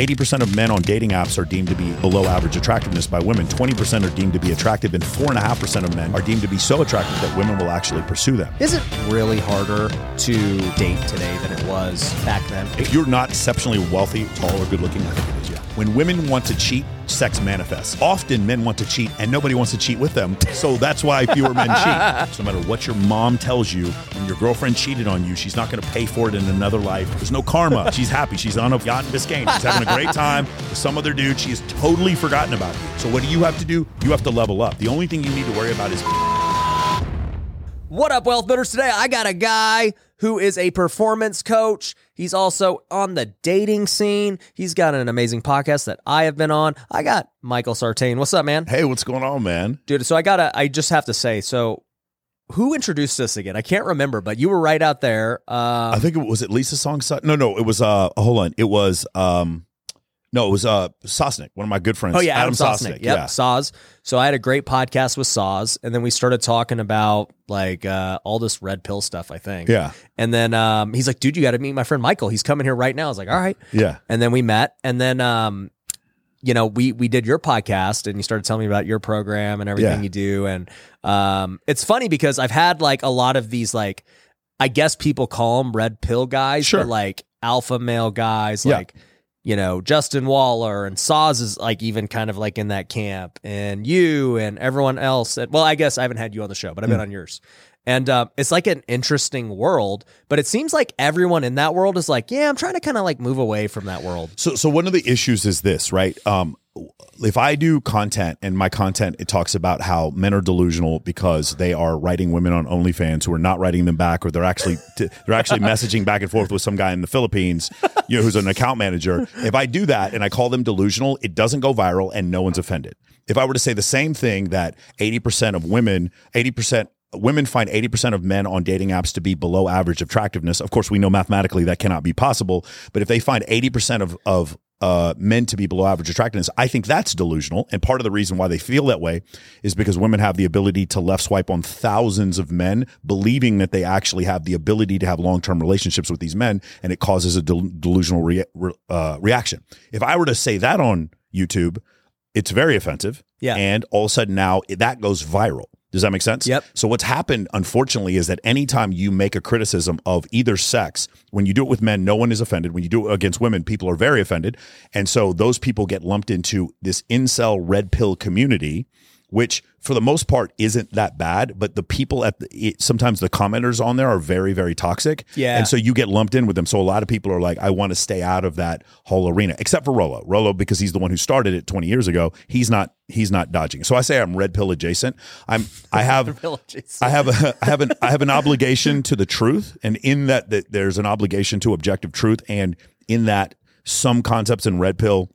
80% of men on dating apps are deemed to be below average attractiveness by women. 20% are deemed to be attractive, and 4.5% of men are deemed to be so attractive that women will actually pursue them. Is it really harder to date today than it was back then? If you're not exceptionally wealthy, tall, or good looking, I think it is, yeah. When women want to cheat, sex manifests. Often men want to cheat and nobody wants to cheat with them. So that's why fewer men cheat. So no matter what your mom tells you, when your girlfriend cheated on you, she's not going to pay for it in another life. There's no karma. She's happy. She's on a yacht in Biscayne. She's having a great time with some other dude. She has totally forgotten about you. So what do you have to do? You have to level up. The only thing you need to worry about is What up, Wealth Builders? Today I got a guy who is a performance coach. He's also on the dating scene. He's got an amazing podcast that I have been on. I got Michael Sartain. What's up, man? hey, what's going on, man? Dude, so I gotta I just have to say, so who introduced this again? I can't remember, but you were right out there. Um, I think it was it Lisa Song. No, no, it was uh hold on. It was um no, it was uh Sosnick, one of my good friends. Oh yeah, Adam, Sosnick. Yep, Yeah. Saws. So I had a great podcast with Saws, and then we started talking about like uh, all this red pill stuff. I think. Yeah. And then um, he's like, "Dude, you got to meet my friend Michael. He's coming here right now." I was like, "All right." Yeah. And then we met, and then um, you know, we we did your podcast, and you started telling me about your program and everything Yeah. you do, and um, it's funny because I've had like a lot of these like, I guess people call them red pill guys, Sure. but like alpha male guys, Yeah. like you know, Justin Waller and Saws is like even kind of like in that camp, and you and everyone else. And, well, I guess I haven't had you on the show, but I've Mm. been on yours. And um, it's like an interesting world, but it seems like everyone in that world is like, yeah, I'm trying to kind of like move away from that world. So, so one of the issues is this, right? Um, if I do content and my content, it talks about how men are delusional because they are writing women on OnlyFans who are not writing them back, or they're actually they're actually messaging back and forth with some guy in the Philippines, you know, who's an account manager. If I do that and I call them delusional, it doesn't go viral and no one's offended. If I were to say the same thing that eighty percent of women, eighty percent women find 80% of men on dating apps to be below average attractiveness. Of course, we know mathematically that cannot be possible, but if they find 80% of, of uh, men to be below average attractiveness, I think that's delusional. And part of the reason why they feel that way is because women have the ability to left swipe on thousands of men, believing that they actually have the ability to have long term relationships with these men, and it causes a del- delusional rea- re- uh, reaction. If I were to say that on YouTube, it's very offensive. Yeah. And all of a sudden now that goes viral. Does that make sense? Yep. So what's happened, unfortunately, is that anytime you make a criticism of either sex, when you do it with men, no one is offended. When you do it against women, people are very offended. And so those people get lumped into this incel red pill community, which for the most part isn't that bad. But the people at the, it, sometimes the commenters on there are very, very toxic. Yeah. And so you get lumped in with them. So a lot of people are like, I want to stay out of that whole arena, except for Rollo. Rollo, because he's the one who started it 20 years ago, he's not he's not dodging. So I say I'm red pill adjacent. I'm I have I have a I have an I have an obligation to the truth, and in that that there's an obligation to objective truth, and in that some concepts in red pill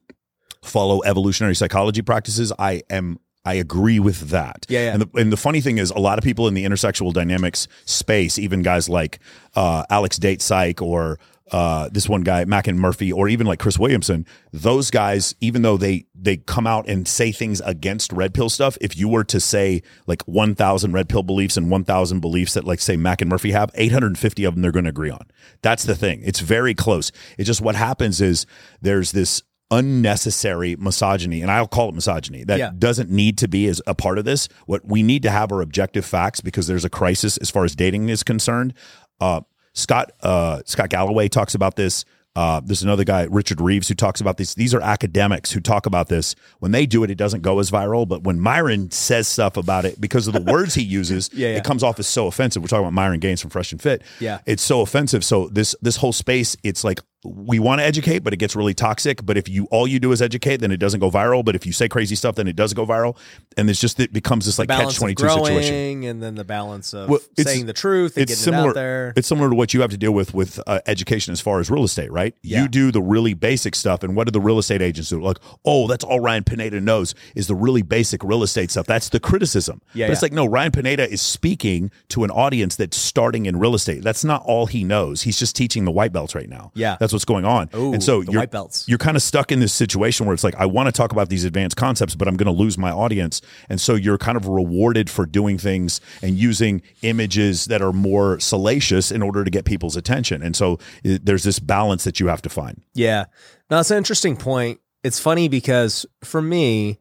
follow evolutionary psychology practices. I am I agree with that. Yeah, yeah. And the, and the funny thing is, a lot of people in the intersexual dynamics space, even guys like uh, Alex Date Psych or uh, this one guy, Mac and Murphy, or even like Chris Williamson, those guys, even though they they come out and say things against red pill stuff, if you were to say like one thousand red pill beliefs and one thousand beliefs that like say Mac and Murphy have, eight hundred and fifty of them they're going to agree on. That's the thing. It's very close. It's just what happens is there's this unnecessary misogyny, and I'll call it misogyny that Yeah. doesn't need to be as a part of this. What we need to have are objective facts because there's a crisis as far as dating is concerned. Uh, Scott uh, Scott Galloway talks about this. Uh, there's another guy, Richard Reeves, who talks about this. These are academics who talk about this. When they do it, it doesn't go as viral. But when Myron says stuff about it, because of the words he uses, Yeah, yeah. it comes off as so offensive. We're talking about Myron Gaines from Fresh and Fit. Yeah. it's so offensive. So this this whole space, it's like we want to educate, but it gets really toxic. But if you all you do is educate, then it doesn't go viral. But if you say crazy stuff, then it does go viral. And it's just it becomes this like catch twenty two situation. and then the balance of Well, saying the truth and it's getting similar. it out there. It's similar to what you have to deal with with uh, education as far as real estate, right? Yeah. You do the really basic stuff, and what do the real estate agents do? Like, oh, that's all Ryan Pineda knows is the really basic real estate stuff. That's the criticism. Yeah, but it's like, no, Ryan Pineda is speaking to an audience that's starting in real estate. That's not all he knows. He's just teaching the white belts right now. Yeah. that's what's going on. Ooh, and so you're, white belts. you're kind of stuck in this situation where it's like I want to talk about these advanced concepts, but I'm going to lose my audience, and so you're kind of rewarded for doing things and using images that are more salacious in order to get people's attention, and so i- there's this balance that you have to find. Yeah. Now, that's an interesting point. It's funny because for me,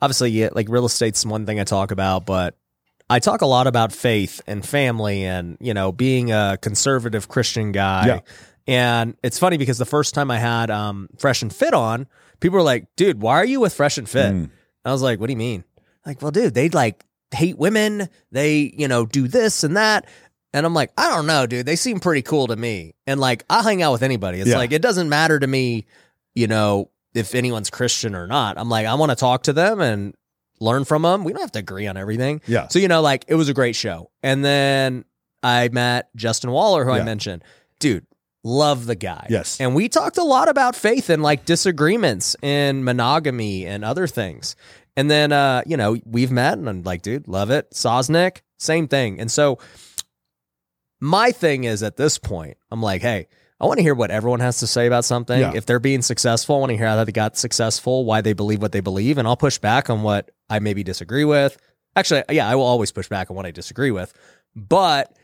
obviously, yeah, like real estate's one thing I talk about, but I talk a lot about faith and family and, you know, being a conservative Christian guy. Yeah. And it's funny because the first time I had um, Fresh and Fit on, people were like, dude, why are you with Fresh and Fit? Mm. I was like, what do you mean? Like, well, dude, they like hate women. They, you know, do this and that. And I'm like, I don't know, dude. They seem pretty cool to me. And like, I'll hang out with anybody. It's Yeah. like, it doesn't matter to me, you know, if anyone's Christian or not. I'm like, I want to talk to them and learn from them. We don't have to agree on everything. Yeah. So, you know, like, it was a great show. And then I met Justin Waller, who I mentioned. Dude, love the guy. Yes. And we talked a lot about faith and like disagreements in monogamy and other things. And then, uh, you know, we've met and I'm like, dude, love it. Sosnick, same thing. And so my thing is at this point, I'm like, hey, I want to hear what everyone has to say about something. Yeah. If they're being successful, I want to hear how they got successful, why they believe what they believe, and I'll push back on what I maybe disagree with. Actually, yeah, I will always push back on what I disagree with. But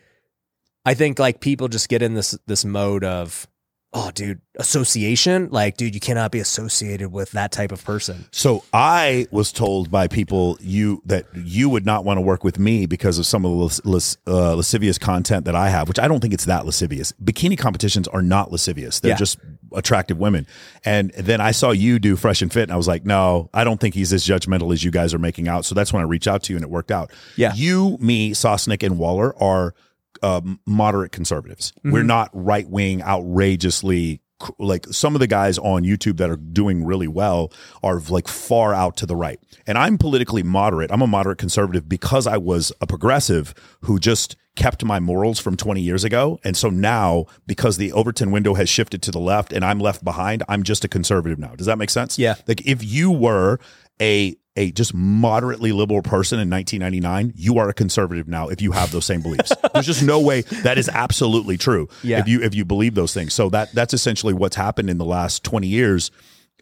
I think like people just get in this this mode of, oh, dude, association. Like, dude, you cannot be associated with that type of person. So I was told by people you that you would not want to work with me because of some of the las- las- uh, lascivious content that I have, which I don't think it's that lascivious. Bikini competitions are not lascivious; they're Yeah. just attractive women. And then I saw you do Fresh and Fit, and I was like, no, I don't think he's as judgmental as you guys are making out. So that's when I reached out to you, and it worked out. Yeah. you, me, Sosnick, and Waller are um, moderate conservatives. Mm-hmm. We're not right wing, outrageously like some of the guys on YouTube that are doing really well are like far out to the right. And I'm politically moderate. I'm a moderate conservative because I was a progressive who just kept my morals from 20 years ago. And so now, because the Overton window has shifted to the left and I'm left behind, I'm just a conservative now. Does that make sense? Yeah. Like if you were a a just moderately liberal person in 1999, you are a conservative now if you have those same beliefs. There's just no way that is absolutely true. Yeah. If you if you believe those things. So that that's essentially what's happened in the last 20 years.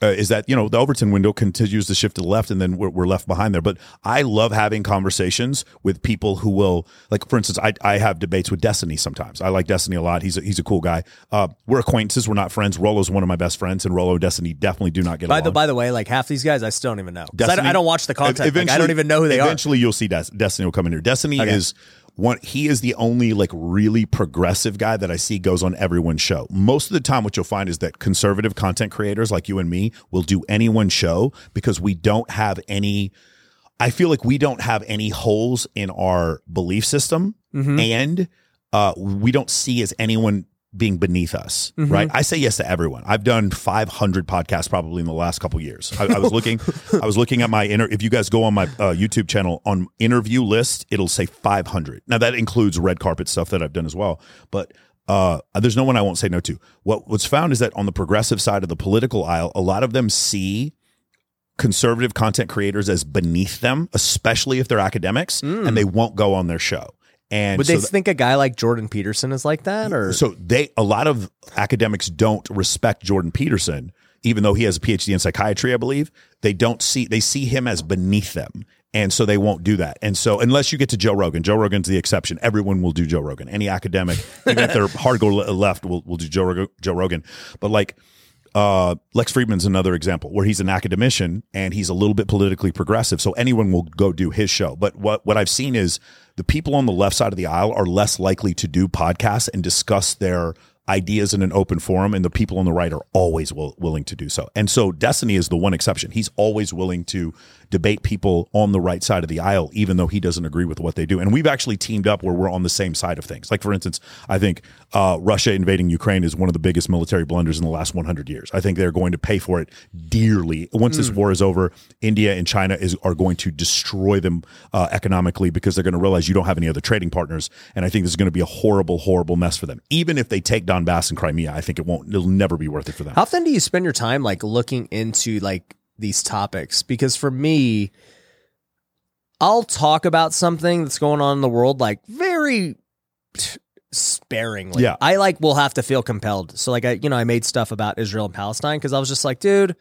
Uh, is that you know the Overton window continues to shift to the left, and then we're, we're left behind there. But I love having conversations with people who will, like for instance, I, I have debates with Destiny sometimes. I like Destiny a lot. He's a, he's a cool guy. Uh, we're acquaintances. We're not friends. Rollo's one of my best friends, and Rollo and Destiny definitely do not get By along. the by the way, like half these guys, I still don't even know. 'Cause I, don't, I don't watch the content. Like, I don't even know who they are. Eventually, you'll see Des- Destiny will come in here. Destiny Okay. is one. He is the only like really progressive guy that I see goes on everyone's show. Most of the time, what you'll find is that conservative content creators like you and me will do anyone's show because we don't have any. I feel like we don't have any holes in our belief system, Mm-hmm. and uh, we don't see as anyone being beneath us, Mm-hmm. right? I say yes to everyone. I've done 500 podcasts probably in the last couple years. I, I was looking, I was looking at my inter. If you guys go on my uh, YouTube channel on interview list, it'll say 500. Now that includes red carpet stuff that I've done as well, but. Uh, there's no one I won't say no to. What what's found is that on the progressive side of the political aisle, a lot of them see conservative content creators as beneath them, especially if they're academics, and they won't go on their show. And. Would so they th- think a guy like Jordan Peterson is like that, or so they a lot of academics don't respect Jordan Peterson, even though he has a PhD in psychiatry, I believe. They don't see they see him as beneath them. And so they won't do that. And so unless you get to Joe Rogan, Joe Rogan's the exception. Everyone will do Joe Rogan. Any academic, even if they're hardcore le- left, will will do Joe Rogan, Joe Rogan. But like uh, Lex Fridman's another example where he's an academician and he's a little bit politically progressive. So anyone will go do his show. But what, what I've seen is the people on the left side of the aisle are less likely to do podcasts and discuss their ideas in an open forum. And the people on the right are always will, willing to do so. And so Destiny is the one exception. He's always willing to debate people on the right side of the aisle, even though he doesn't agree with what they do. And we've actually teamed up where we're on the same side of things. Like, for instance, I think uh, Russia invading Ukraine is one of the biggest military blunders in the last 100 years. I think they're going to pay for it dearly. Once this war is over, India and China is are going to destroy them uh, economically because they're going to realize you don't have any other trading partners. And I think this is going to be a horrible, horrible mess for them. Even if they take Donbass and Crimea, I think it won't. It'll never be worth it for them. How often do you spend your time like looking into like these topics? Because for me, I'll talk about something that's going on in the world like very sparingly. Yeah. I like will have to feel compelled. So like I you know, I made stuff about Israel and Palestine because I was just like, dude,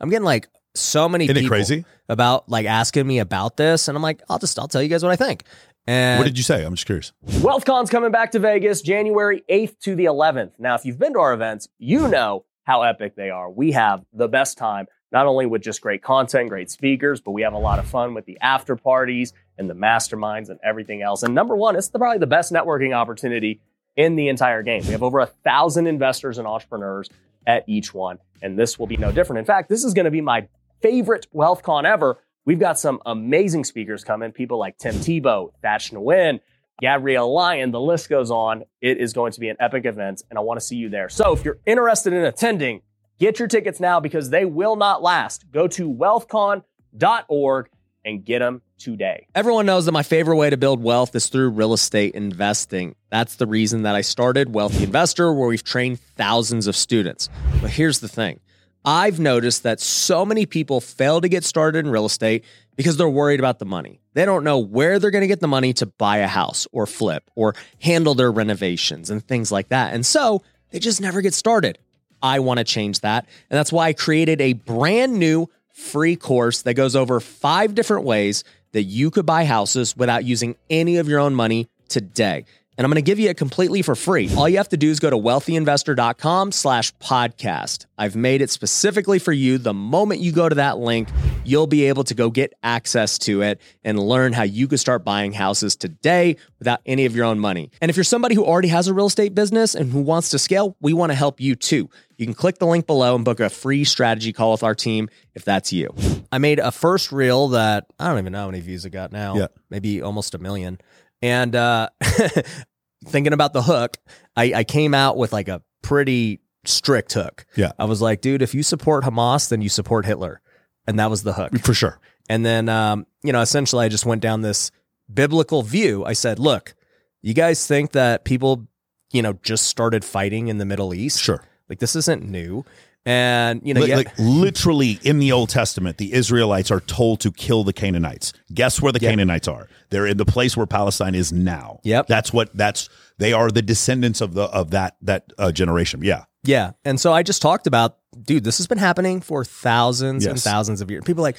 I'm getting like so many Isn't people crazy? about like asking me about this and I'm like, I'll just I'll tell you guys what I think. And What did you say? I'm just curious. WealthCon's coming back to Vegas January 8th to the 11th. Now, if you've been to our events, you know how epic they are. We have the best time, not only with just great content, great speakers, but we have a lot of fun with the after parties and the masterminds and everything else. And number one, it's the, probably the best networking opportunity in the entire game. We have over a thousand investors and entrepreneurs at each one, and this will be no different. In fact, this is going to be my favorite WealthCon ever. We've got some amazing speakers coming, people like Tim Tebow, Thach Nguyen, Gabrielle Lyon, the list goes on. It is going to be an epic event, and I want to see you there. So if you're interested in attending, get your tickets now because they will not last. Go to wealthcon.org and get them today. Everyone knows that my favorite way to build wealth is through real estate investing. That's the reason that I started Wealthy Investor, where we've trained thousands of students. But here's the thing I've noticed that so many people fail to get started in real estate because they're worried about the money. They don't know where they're going to get the money to buy a house or flip or handle their renovations and things like that. And so they just never get started. I want to change that. And that's why I created a brand new free course that goes over five different ways that you could buy houses without using any of your own money today and I'm going to give you it completely for free. All you have to do is go to wealthyinvestor.com slash podcast. I've made it specifically for you. The moment you go to that link, you'll be able to go get access to it and learn how you can start buying houses today without any of your own money. And if you're somebody who already has a real estate business and who wants to scale, we want to help you too. You can click the link below and book a free strategy call with our team if that's you. I made a first reel that I don't even know how many views it got now. Yeah. Maybe almost a million. And uh, thinking about the hook, I, I came out with like a pretty strict hook. Yeah. I was like, dude, if you support Hamas, then you support Hitler. And that was the hook. for sure. And then, um, you know, essentially I just went down this biblical view. I said, look, you guys think that people, you know, just started fighting in the Middle East? Sure. Like this isn't new. And, you know, Li- yeah, like literally in the Old Testament, the Israelites are told to kill the Canaanites. Guess where the Yep. Canaanites are? They're in the place where Palestine is now. Yep. That's what that's they are the descendants of the of that that uh, generation. Yeah. Yeah. And so I just talked about, dude, this has been happening for thousands and thousands of years. People are like,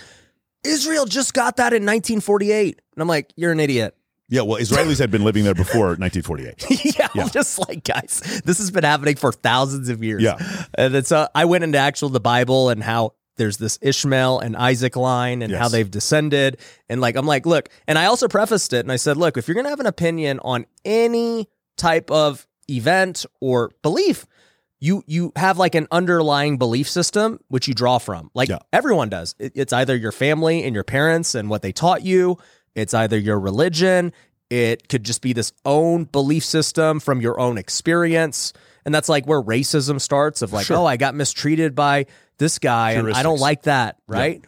Israel just got that in 1948. And I'm like, you're an idiot. Yeah, well, Israelis had been living there before 1948. yeah, Yeah. I'm just like, guys, this has been happening for thousands of years. Yeah. And it's, uh, I went into actual the Bible and how there's this Ishmael and Isaac line and how they've descended. And like, I'm like, look, and I also prefaced it and I said, look, if you're going to have an opinion on any type of event or belief, you you have like an underlying belief system which you draw from like Yeah. everyone does It- it's either your family and your parents and what they taught you it's either your religion it could just be this own belief system from your own experience. And that's like where racism starts of like Sure. oh i got mistreated by this guy and i don't like that right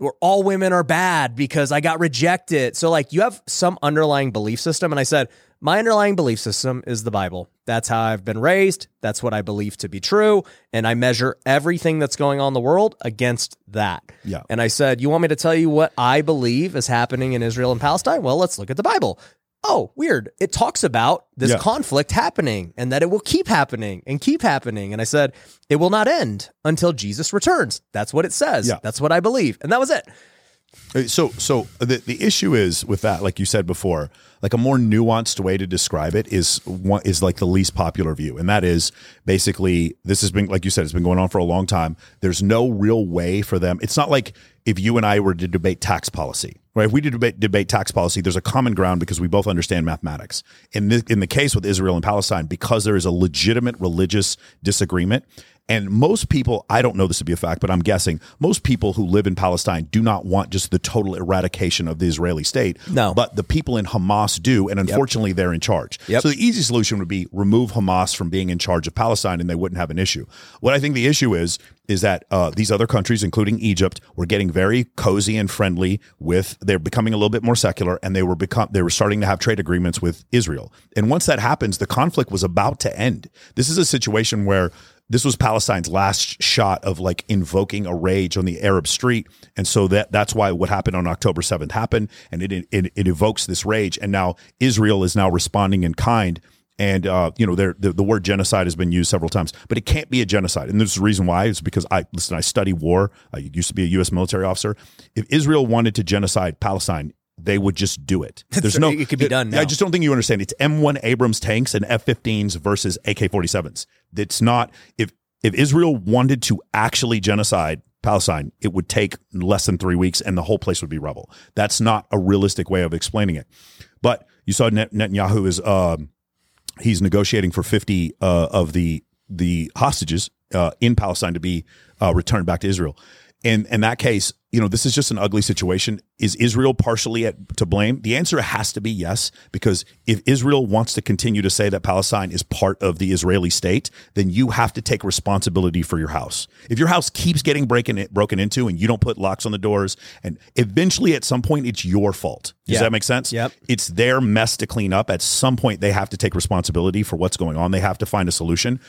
or all women are bad because I got rejected. So like you have some underlying belief system and I said my underlying belief system is the Bible. That's how I've been raised. That's what I believe to be true and I measure everything that's going on in the world against that. Yeah. And I said, "You want me to tell you what I believe is happening in Israel and Palestine? Well, let's look at the Bible." Oh, weird. It talks about this Yeah. conflict happening and that it will keep happening and keep happening. And I said, it will not end until Jesus returns. That's what it says. Yeah. That's what I believe. And that was it. So, so the the issue is with that, like you said before, like a more nuanced way to describe it is one is like the least popular view, and that is basically this has been like you said, it's been going on for a long time. There's no real way for them. It's not like if you and I were to debate tax policy, right? If we did debate, debate tax policy, there's a common ground because we both understand mathematics. In the in the case with Israel and Palestine, because there is a legitimate religious disagreement. And most people, I don't know this to be a fact, but I'm guessing most people who live in Palestine do not want just the total eradication of the Israeli state. No. But the people in Hamas do. And unfortunately, they're in charge. Yep. So the easy solution would be remove Hamas from being in charge of Palestine and they wouldn't have an issue. What I think the issue is, is that uh, these other countries, including Egypt, were getting very cozy and friendly with, they're becoming a little bit more secular and they were become, they were starting to have trade agreements with Israel. And once that happens, the conflict was about to end. This is a situation where this was Palestine's last shot of like invoking a rage on the Arab street, and so that that's why what happened on October seventh happened, and it, it it evokes this rage, and now Israel is now responding in kind. And uh, you know, the, the word genocide has been used several times, but it can't be a genocide. And there's a reason why. It's because I listen. I study war. I used to be a U.S. military officer. If Israel wanted to genocide Palestine, they would just do it. There's no. It could be done I just don't think you understand. It's M1 Abrams tanks and F15s versus AK47s. It's not if if Israel wanted to actually genocide Palestine, it would take less than three weeks and the whole place would be rubble. That's not a realistic way of explaining it. But you saw Net- Netanyahu is um, he's negotiating for 50 uh, of the the hostages uh, in Palestine to be uh, returned back to Israel. In in that case, you know, this is just an ugly situation. Is Israel partially at, to blame? The answer has to be yes, because if Israel wants to continue to say that Palestine is part of the Israeli state, then you have to take responsibility for your house. If your house keeps getting breaking broken into and you don't put locks on the doors, and eventually at some point it's your fault. Does Yeah. that make sense? Yep. It's their mess to clean up. At some point, they have to take responsibility for what's going on. They have to find a solution.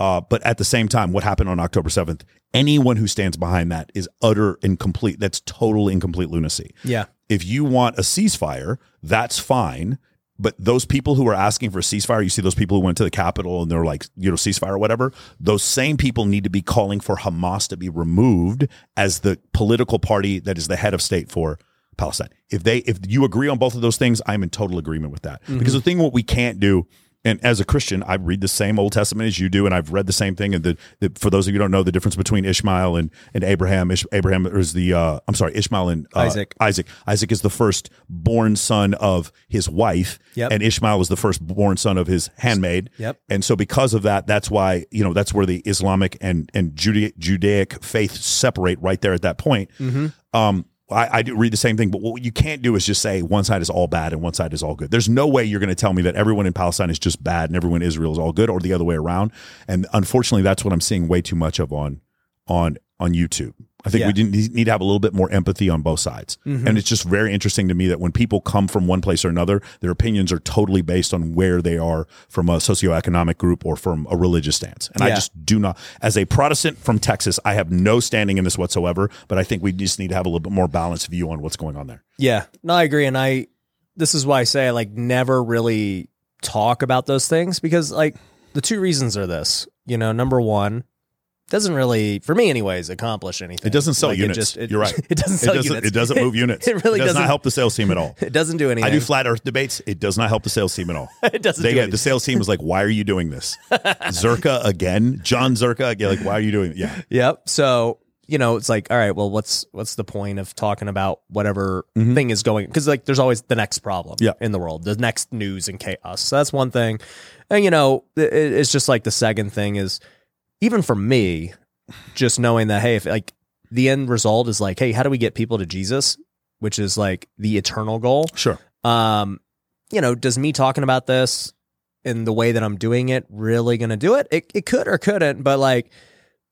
Uh, but at the same time, what happened on October 7th, anyone who stands behind that is utter incomplete. That's total incomplete lunacy. Yeah. If you want a ceasefire, that's fine. But those people who are asking for a ceasefire, you see those people who went to the Capitol and they're like, you know, ceasefire or whatever, those same people need to be calling for Hamas to be removed as the political party that is the head of state for Palestine. If they if you agree on both of those things, I'm in total agreement with that. Because the thing what we can't do and as a Christian, I read the same Old Testament as you do, and I've read the same thing. And the, the for those of you who don't know the difference between Ishmael and, and Abraham, Ish, Abraham is the uh, I'm sorry, Ishmael and uh, Isaac. Isaac. Isaac is the first born son of his wife, Yep. and Ishmael was the first born son of his handmaid. Yep. And so because of that, that's why you know that's where the Islamic and and Judea, Judaic faith separate right there at that point. Mm-hmm. Um, I, I do read the same thing, but what you can't do is just say one side is all bad and one side is all good. There's no way you're going to tell me that everyone in Palestine is just bad and everyone in Israel is all good, or the other way around. And unfortunately, that's what I'm seeing way too much of on on on YouTube. I think Yeah. we didn't need to have a little bit more empathy on both sides. Mm-hmm. And it's just very interesting to me that when people come from one place or another, their opinions are totally based on where they are from a socioeconomic group or from a religious stance. And I just do not, as a Protestant from Texas, I have no standing in this whatsoever. But I think we just need to have a little bit more balanced view on what's going on there. Yeah. No, I agree. And I, this is why I say I like never really talk about those things because like the two reasons are this, you know, number one, doesn't really, for me anyways, accomplish anything. It doesn't sell Like, units. It just, it, You're right. It doesn't It sell doesn't, units. it doesn't move units. It really does doesn't not help the sales team at all. It doesn't do anything. I do flat earth debates. It does not help the sales team at all. it doesn't They do anything. the sales team is like, why are you doing this? Zerka again? John Zerka again? Like, why are you doing? It? Yeah. Yep. So you know, it's like, all right, well, what's what's the point of talking about whatever thing is going? Because like, there's always the next problem Mm-hmm. Yeah. in the world, the next news and chaos. So that's one thing, and you know, it, it's just like the second thing is even for me, just knowing that hey, if like the end result is like, hey, how do we get people to Jesus, which is like the eternal goal? Sure. um, you know, does me talking about this in the way that I'm doing it really going to do it? It it could or couldn't, but like,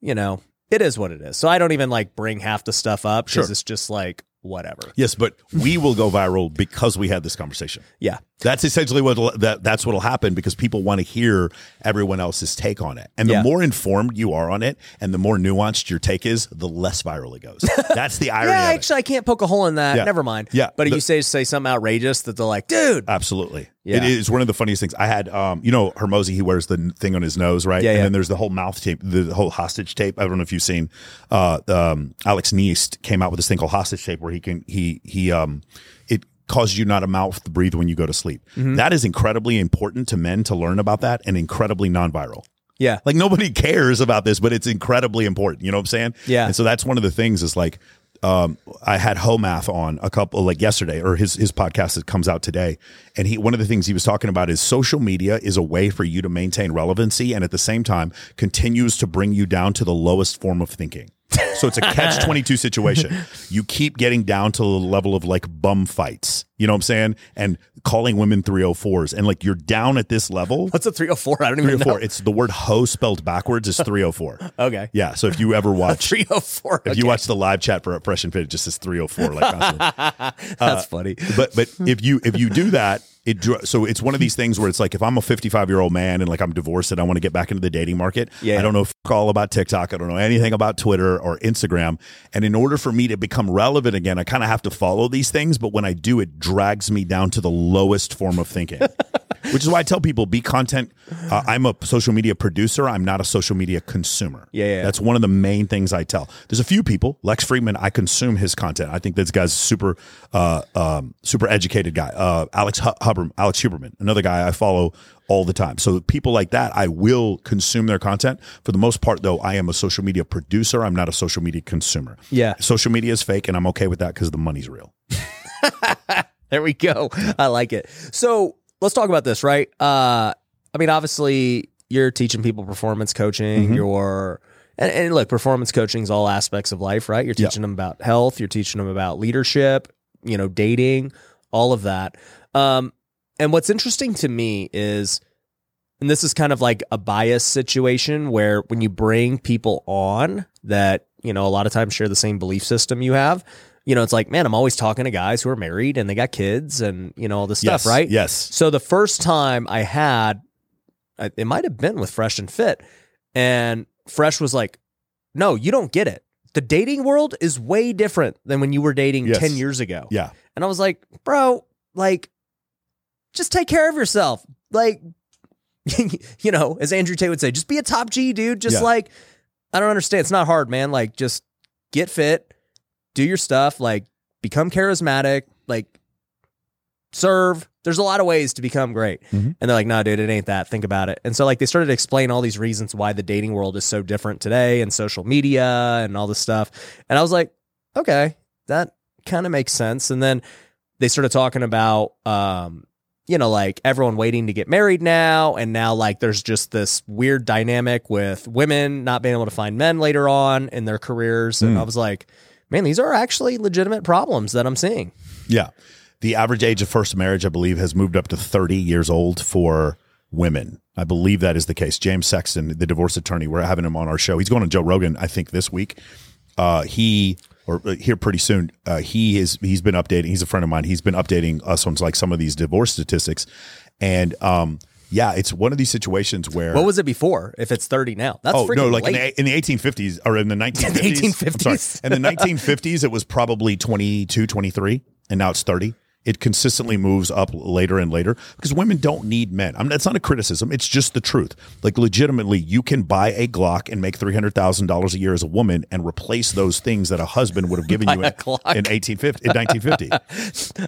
you know, it is what it is. So I don't even like bring half the stuff up because Sure. it's just like whatever. Yes, but we will go viral because we had this conversation. Yeah. That's essentially what that that's what'll happen because people want to hear everyone else's take on it. And the Yeah. more informed you are on it and the more nuanced your take is, the less viral it goes. That's the irony Yeah, actually, I can't poke a hole in that. Yeah. Never mind. Yeah, but if the- you say say something outrageous that they're like, dude, Absolutely. Yeah. It is one of the funniest things. I had, um, you know, Hormozi, he wears the thing on his nose, right? Yeah, and yeah. then there's the whole mouth tape, the whole hostage tape. I don't know if you've seen, uh, um, Alex Neist came out with this thing called hostage tape where he can, he, he, um, it causes you not a mouth to breathe when you go to sleep. Mm-hmm. That is incredibly important to men to learn about that and incredibly non-viral. yeah, Like nobody cares about this, but it's incredibly important. You know what I'm saying? Yeah. And so that's one of the things is like, um, I had Homath on a couple like yesterday, or his his podcast that comes out today, and he one of the things he was talking about is social media is a way for you to maintain relevancy, and at the same time continues to bring you down to the lowest form of thinking. So it's a catch 22 situation. You keep getting down to the level of like bum fights, you know what I'm saying? And calling women 304s. And like you're down at this level. what's a three hundred four? I don't even 304. know. Oh it's the word hoe spelled backwards is 304. Okay, Yeah. So if you ever watch, three hundred four. if you watch the live chat for Fresh and Fit, it just says 304 like constantly. Uh, that's funny. but but if you if you do that it so it's one of these things where it's like if I'm a 55 year old man and like I'm divorced and I want to get back into the dating market Yeah. I don't know all about TikTok I don't know anything about Twitter or Instagram and in order for me to become relevant again I kind of have to follow these things but when I do it drags me down to the lowest form of thinking which is why I tell people be content. Uh, I'm a social media producer. I'm not a social media consumer. Yeah, yeah. that's one of the main things I tell. There's a few people. Lex Fridman, I consume his content. I think this guy's super, uh, um, super educated guy. Uh, Alex Hu- Huber, Alex Huberman, another guy I follow all the time. So people like that, I will consume their content. For the most part, though, I am a social media producer. I'm not a social media consumer. Yeah. social media is fake, and I'm okay with that because the money's real. There we go. I like it. So let's talk about this, right? Uh, I mean, obviously, you're teaching people performance coaching. You're and, and look, performance coaching is all aspects of life, right? You're teaching them about health. You're teaching them about leadership. You know, dating, all of that. Um, and what's interesting to me is, and this is kind of like a bias situation where when you bring people on that you know a lot of times share the same belief system you have. You know, it's like, man, I'm always talking to guys who are married and they got kids and, you know, all this stuff, yes, right? Yes. So the first time I had, it might have been with Fresh and Fit, and Fresh was like, "No, you don't get it. The dating world is way different than when you were dating Yes. ten years ago." Yeah. And I was like, "Bro, like, just take care of yourself. Like, you know, as Andrew Tate would say, just be a top G, dude. Just Yeah. like, I don't understand. It's not hard, man. Like, just get fit, do your stuff, like, become charismatic, like, serve. There's a lot of ways to become great. Mhm. And they're like, no, dude, it ain't that. Think about it. And so, like, they started to explain all these reasons why the dating world is so different today and social media and all this stuff. And I was like, okay, that kind of makes sense. And then they started talking about, um, you know, like everyone waiting to get married now. And now, like, there's just this weird dynamic with women not being able to find men later on in their careers. And Mm. I was like, man, these are actually legitimate problems that I'm seeing. Yeah. The average age of first marriage, I believe, has moved up to 30 years old for women. I believe that is the case. James Sexton, the divorce attorney, we're having him on our show. He's going on Joe Rogan, I think, this week. Uh, he or uh, here pretty soon. Uh, he is he's been updating. He's a friend of mine. He's been updating us on like some of these divorce statistics, and um, yeah, it's one of these situations where What was it before? If it's 30 now, that's Oh no! Like in the, in the 1850s or in the 1950s. 1850s. Sorry. In the 1950s, it was probably 22, 23, and now it's 30. It consistently moves up later and later because women don't need men. I mean, that's not a criticism. It's just the truth. Like, legitimately, you can buy a Glock and make three hundred thousand dollars a year as a woman and replace those things that a husband would have given you in, in eighteen fifty in nineteen fifty.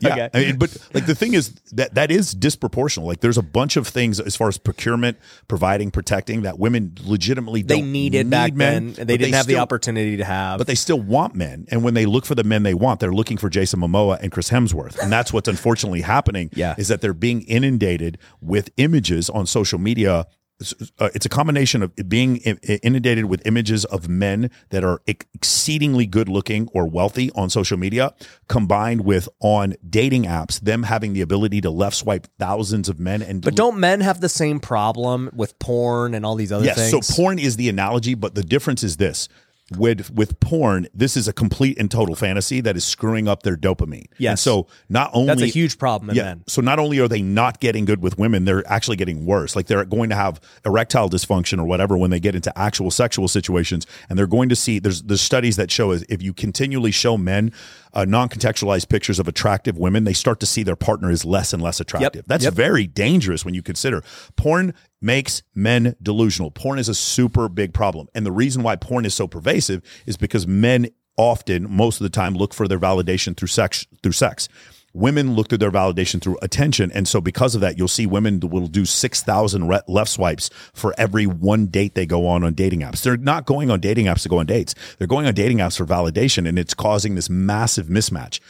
Yeah, Okay. I mean, but like the thing is that that is disproportional. Like, there's a bunch of things as far as procurement, providing, protecting that women legitimately they don't needed need back men, then. and They didn't have the opportunity to have. but they still want men. And when they look for the men they want, they're looking for Jason Momoa and Chris Hemsworth. And that's what's unfortunately happening Yeah. is that they're being inundated with images on social media. It's, uh, a combination of being inundated with images of men that are exceedingly good looking or wealthy on social media, combined with on dating apps, them having the ability to left swipe thousands of men. And but don't men have the same problem with porn and all these other yes, things? so porn is the analogy, but the difference is this. With with porn, this is a complete and total fantasy that is screwing up their dopamine. Yes. And so not only That's a huge problem in yeah, men. So not only are they not getting good with women, they're actually getting worse. Like they're going to have erectile dysfunction or whatever when they get into actual sexual situations, and they're going to see there's there's studies that show is if you continually show men uh, non-contextualized pictures of attractive women, they start to see their partner is less and less attractive. Yep. That's Yep. very dangerous when you consider porn makes men delusional. Porn is a super big problem, and the reason why porn is so pervasive is because men often, most of the time, look for their validation through sex. Through sex, women look through their validation through attention, and so because of that, you'll see women will do six thousand re- left swipes for every one date they go on on dating apps. They're not going on dating apps to go on dates. They're going on dating apps for validation, and it's causing this massive mismatch.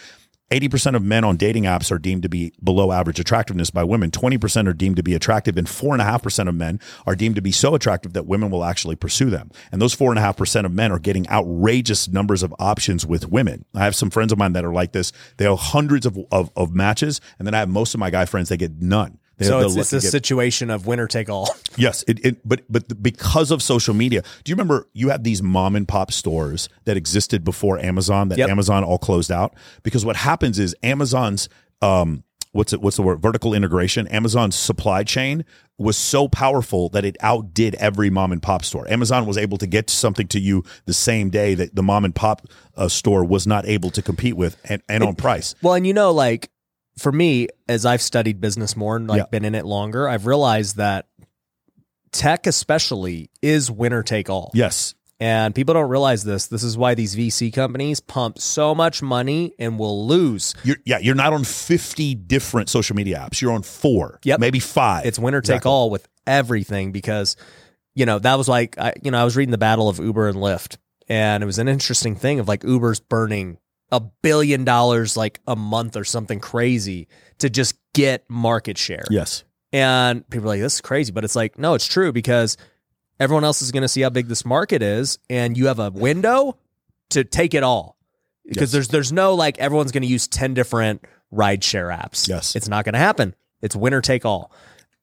80% of men on dating apps are deemed to be below average attractiveness by women. 20% are deemed to be attractive, and 4.5% of men are deemed to be so attractive that women will actually pursue them. And those 4.5% of men are getting outrageous numbers of options with women. I have some friends of mine that are like this. They have hundreds of, of, of matches, and then I have most of my guy friends that get none. They so it's, it's a situation of winner take all. Yes, it, it but but because of social media, do you remember you had these mom and pop stores that existed before Amazon that Yep. Amazon all closed out? Because what happens is Amazon's um what's it what's the word vertical integration Amazon's supply chain was so powerful that it outdid every mom and pop store. Amazon was able to get something to you the same day that the mom and pop uh, store was not able to compete with and, and on price. Well, and you know, like for me, as I've studied business more and like Yeah. been in it longer, I've realized that tech, especially, is winner take all. Yes. And people don't realize this. This is why these VC companies pump so much money and will lose. You're, yeah, you're not on 50 different social media apps. You're on four, Yep. maybe five. It's winner take Exactly. all with everything because, you know, that was like, I, you know, I was reading the battle of Uber and Lyft, and it was an interesting thing of like Uber's burning a billion dollars like a month or something crazy to just get market share. Yes. And people are like, this is crazy. But it's like, no, it's true because everyone else is going to see how big this market is. And you have a window to take it all. Because Yes. there's there's no like everyone's going to use 10 different rideshare apps. Yes. It's not going to happen. It's winner take all.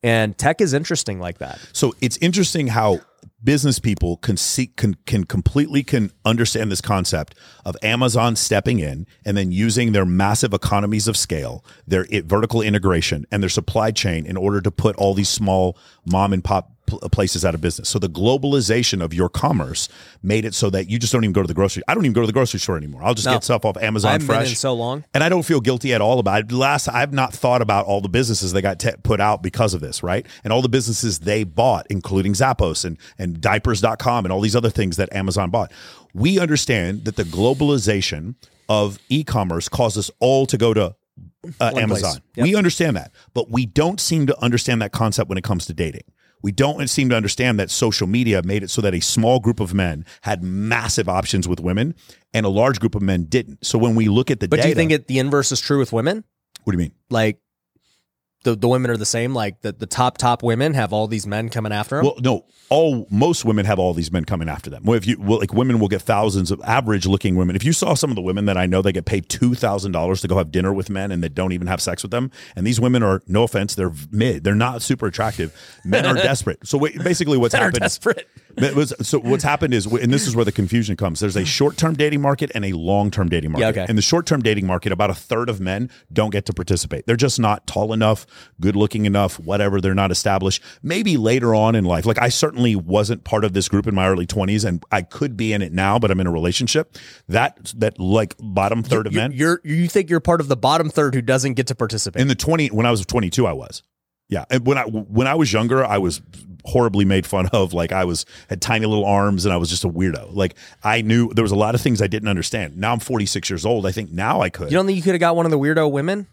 And tech is interesting like that. So it's interesting how business people can see can can completely can understand this concept of Amazon stepping in and then using their massive economies of scale, their vertical integration and their supply chain in order to put all these small mom and pop places out of business. So the globalization of your commerce made it so that you just don't even go to the grocery. I don't even go to the grocery store anymore. I'll just No. get stuff off Amazon Fresh. so long. And I don't feel guilty at all about it. Last, I've not thought about all the businesses that got te- put out because of this, right? And all the businesses they bought, including Zappos and, and diapers.com and all these other things that Amazon bought. We understand that the globalization of e commerce caused us all to go to uh, Amazon. Yep. We understand that, but we don't seem to understand that concept when it comes to dating. We don't seem to understand that social media made it so that a small group of men had massive options with women and a large group of men didn't. So when we look at the But data, do you think it, the inverse is true with women? what do you mean? Like the, the women are the same? Like the, the top, top women have all these men coming after them? Well, no, all most women have all these men coming after them. Well, if you well, like women will get thousands of average looking women. If you saw some of the women that I know, they get paid two thousand dollars to go have dinner with men and they don't even have sex with them. And these women are no offense, they're mid. They're not super attractive. Men are desperate. So wait, basically, what's happened? desperate. Was- so what's happened is, and this is where the confusion comes. There's a short-term dating market and a long-term dating market. Yeah, okay. In the short-term dating market, about a third of men don't get to participate. They're just not tall enough, good-looking enough, whatever. They're not established. Maybe later on in life, like I certainly wasn't part of this group in my early 20s, and I could be in it now, but I'm in a relationship. That that like bottom third of men You're you think you're part of the bottom third who doesn't get to participate. in the 20 when I was 22 I was. Yeah, and when I when I was younger I was horribly made fun of like I was had tiny little arms and I was just a weirdo. Like I knew there was a lot of things I didn't understand. Now I'm 46 years old. I think now I could. you don't think you could have got one of the weirdo women?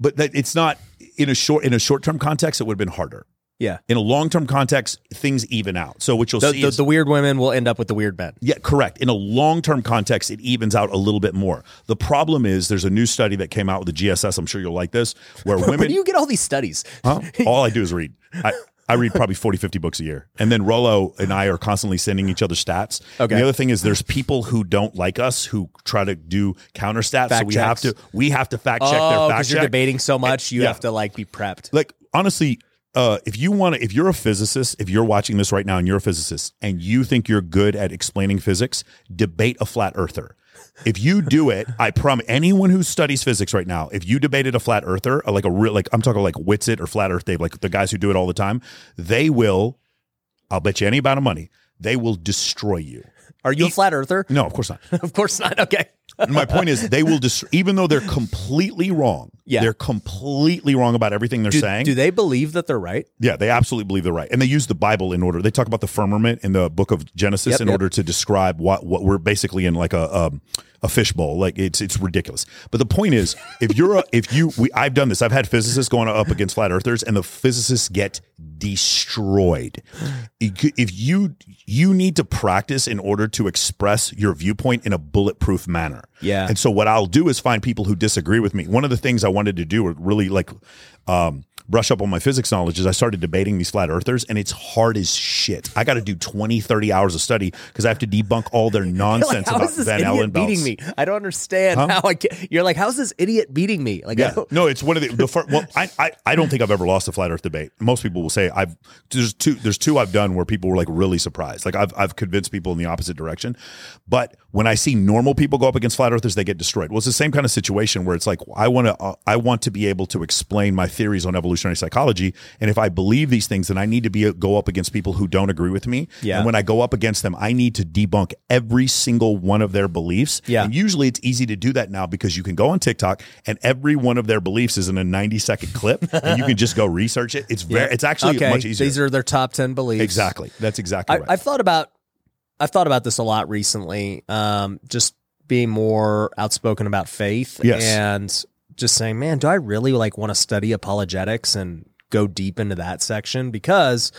but that it's not in a short in a short-term context it would have been harder. Yeah. In a long-term context things even out. So what you'll The, see the, is the weird women will end up with the weird men. Yeah, correct. In a long term context, it evens out a little bit more. The problem is there's a new study that came out with the GSS. I'm sure you'll like this, where Where women. do you get all these studies? Huh? All I do is read. I, I read probably 40, 50 books a year. And then Rollo and I are constantly sending each other stats. Okay. And the other thing is there's people who don't like us who try to do counter stats. so Fact we have to we have to fact check oh, their fact because you're debating so much, eh, you yeah. have to like be prepped. like honestly, uh, if you want to, if you're a physicist, if you're watching this right now and you're a physicist and you think you're good at explaining physics, debate a flat earther. If you do it, I promise anyone who studies physics right now, if you debated a flat earther, like a real, like I'm talking like Witsit or Flat Earth Dave, like the guys who do it all the time, they will, I'll bet you any amount of money, they will destroy you. Are you a flat earther? No, of course not. of course not. Okay. And my point is, they will just, even though they're completely wrong, Yeah. they're completely wrong about everything they're Do, saying. do they believe that they're right? Yeah, they absolutely believe they're right, and they use the Bible in order. They talk about the firmament in the book of Genesis Yep, in yep. order to describe what what we're basically in, like a um, a fishbowl. Like it's it's ridiculous. But the point is, if you're a, if you we I've done this. I've had physicists going up against flat earthers, and the physicists get destroyed. If you you need to practice in order to express your viewpoint in a bulletproof manner. Yeah. And so what I'll do is find people who disagree with me. One of the things I wanted to do or really like um, brush up on my physics knowledge is I started debating these flat earthers and it's hard as shit. I got to do 20, 30 hours of study because I have to debunk all their nonsense like, about this Van Allen belts. beating me? I don't understand how I get. You're like, how's this idiot beating me? Like, Yeah, no, it's one of the, the first. Well, I, I I don't think I've ever lost a flat Earth debate. Most people will say I've there's two there's two I've done where people were like really surprised. Like I've I've convinced people in the opposite direction, but when I see normal people go up against flat Earthers, they get destroyed. Well, it's the same kind of situation where it's like I want to uh, I want to be able to explain my theories on evolution evolutionary psychology. And if I believe these things, then I need to be go up against people who don't agree with me. Yeah. And when I go up against them, I need to debunk every single one of their beliefs. Yeah. And usually it's easy to do that now because you can go on TikTok and every one of their beliefs is in a 90 second clip and you can just go research it. It's very, it's actually okay, much easier. these are their top ten beliefs. exactly. That's exactly I, right. I've thought about I've thought about this a lot recently. Um, just being more outspoken about faith Yes. and just saying, man, do I really like want to study apologetics and go deep into that section? Because,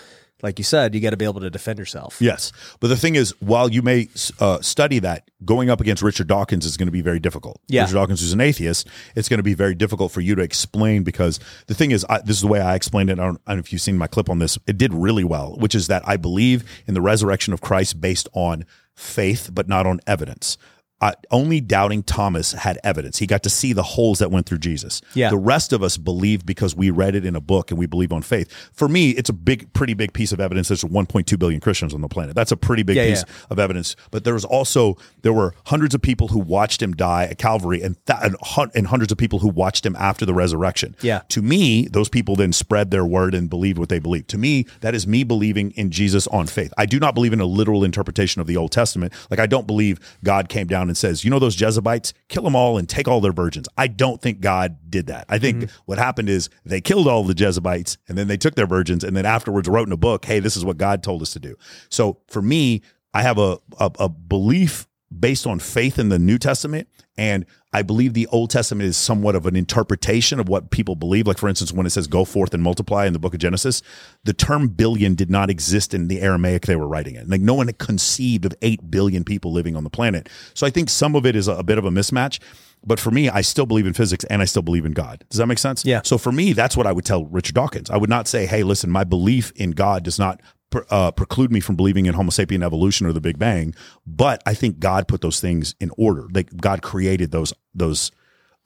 like you said, you got to be able to defend yourself. Yes, but the thing is, while you may uh, study that, going up against Richard Dawkins is going to be very difficult. Yeah. Richard Dawkins is an atheist. It's going to be very difficult for you to explain because the thing is, I, this is the way I explained it. I don't, I don't know if you've seen my clip on this. It did really well, which is that I believe in the resurrection of Christ based on faith, but not on evidence. Uh, only doubting Thomas had evidence. He got to see the holes that went through Jesus. Yeah. The rest of us believe because we read it in a book and we believe on faith. For me, it's a big, pretty big piece of evidence. There's 1.2 billion Christians on the planet. That's a pretty big Yeah, piece yeah. of evidence. But there was also there were hundreds of people who watched him die at Calvary, and th- and, hun- and hundreds of people who watched him after the resurrection. Yeah. To me, those people then spread their word and believed what they believed. To me, that is me believing in Jesus on faith. I do not believe in a literal interpretation of the Old Testament. Like I don't believe God came down and says, you know those Jezebites, kill them all and take all their virgins. I don't think God did that. I think mm-hmm. what happened is they killed all the Jezebites and then they took their virgins and then afterwards wrote in a book, hey, this is what God told us to do. So for me, I have a, a, a belief based on faith in the New Testament. And I believe the Old Testament is somewhat of an interpretation of what people believe. Like, for instance, when it says go forth and multiply in the book of Genesis, the term billion did not exist in the Aramaic they were writing it. Like, no one had conceived of 8 billion people living on the planet. So I think some of it is a, a bit of a mismatch. But for me, I still believe in physics and I still believe in God. Does that make sense? Yeah. So for me, that's what I would tell Richard Dawkins. I would not say, hey, listen, my belief in God does not uh, preclude me from believing in Homo sapien evolution or the Big Bang, but I think God put those things in order. Like God created those those.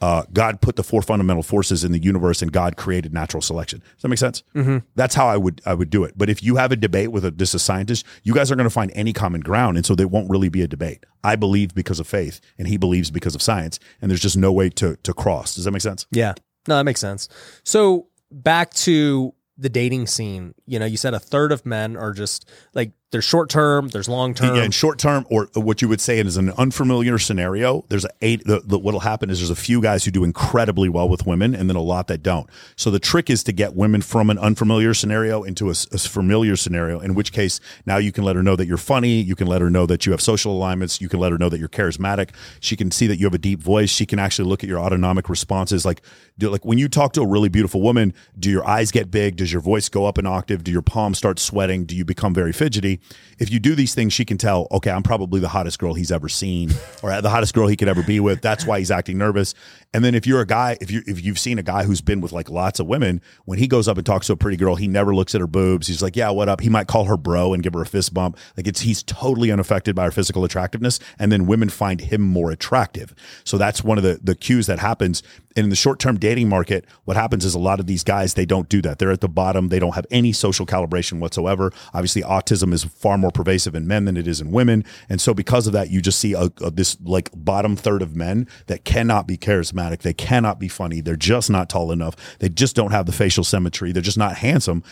Uh, God put the four fundamental forces in the universe, and God created natural selection. Does that make sense? Mm-hmm. That's how I would I would do it. But if you have a debate with a just a scientist, you guys are going to find any common ground, and so there won't really be a debate. I believe because of faith, and he believes because of science, and there's just no way to to cross. Does that make sense? Yeah. No, that makes sense. So back to the dating scene, you know, you said a third of men are just like there's short term, there's long term. Yeah, in short term, or what you would say is an unfamiliar scenario. There's a eight. The, the, what'll happen is there's a few guys who do incredibly well with women, and then a lot that don't. So the trick is to get women from an unfamiliar scenario into a familiar scenario. In which case, now you can let her know that you're funny. You can let her know that you have social alignments. You can let her know that you're charismatic. She can see that you have a deep voice. She can actually look at your autonomic responses. Like, do, like when you talk to a really beautiful woman, do your eyes get big? Does your voice go up an octave? Do your palms start sweating? Do you become very fidgety? If you do these things, she can tell, okay, I'm probably the hottest girl he's ever seen or the hottest girl he could ever be with. That's why he's acting nervous. And then if you're a guy, if you if you've seen a guy who's been with like lots of women, when he goes up and talks to a pretty girl, he never looks at her boobs. He's like, "Yeah, what up?" He might call her bro and give her a fist bump. Like it's he's totally unaffected by her physical attractiveness, and then women find him more attractive. So that's one of the the cues that happens. And in the short term dating market, what happens is a lot of these guys they don't do that. They're at the bottom. They don't have any social calibration whatsoever. Obviously, autism is far more pervasive in men than it is in women, and so because of that, you just see a, a, this like bottom third of men that cannot be charismatic. They cannot be funny. They're just not tall enough. They just don't have the facial symmetry. They're just not handsome.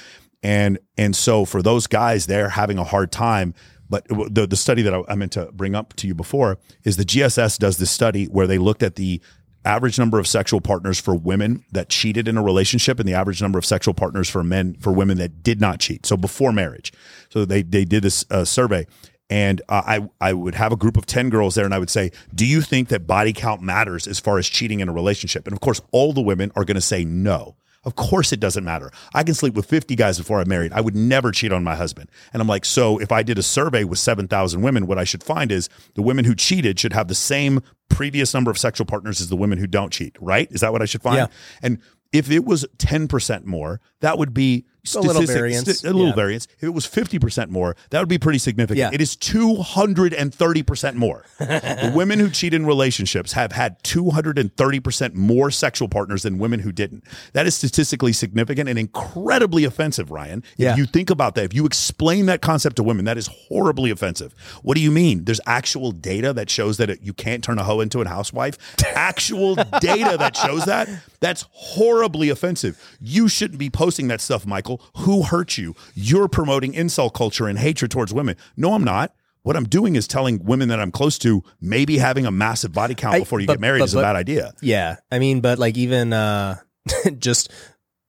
And and so for those guys, they're having a hard time. But the the study that I, I meant to bring up to you before is the GSS does this study where they looked at the average number of sexual partners for women that cheated in a relationship and the average number of sexual partners for men for women that did not cheat. So before marriage. So they they did this uh, survey and uh, I I would have a group of 10 girls there and I would say, "Do you think that body count matters as far as cheating in a relationship?" And of course, all the women are going to say no. Of course it doesn't matter. I can sleep with 50 guys before I'm married. I would never cheat on my husband. And I'm like, so if I did a survey with 7,000 women, what I should find is the women who cheated should have the same previous number of sexual partners as the women who don't cheat, right? Is that what I should find? Yeah. And if it was 10% more, that would be A little variance. sti- a little Yeah. variance. If it was 50% more, that would be pretty significant. Yeah. It is 230% more. the women who cheat in relationships have had 230% more sexual partners than women who didn't. That is statistically significant and incredibly offensive, Ryan. If Yeah. you think about that, if you explain that concept to women, that is horribly offensive. What do you mean? There's actual data that shows that it, you can't turn a hoe into a housewife. actual data that shows that. That's horribly offensive. You shouldn't be posting that stuff, Michael. Who hurt you? You're promoting insult culture and hatred towards women. No, I'm not. What I'm doing is telling women that I'm close to maybe having a massive body count I- before you but- get married but- is a bad idea. Yeah, I mean, but like even uh, just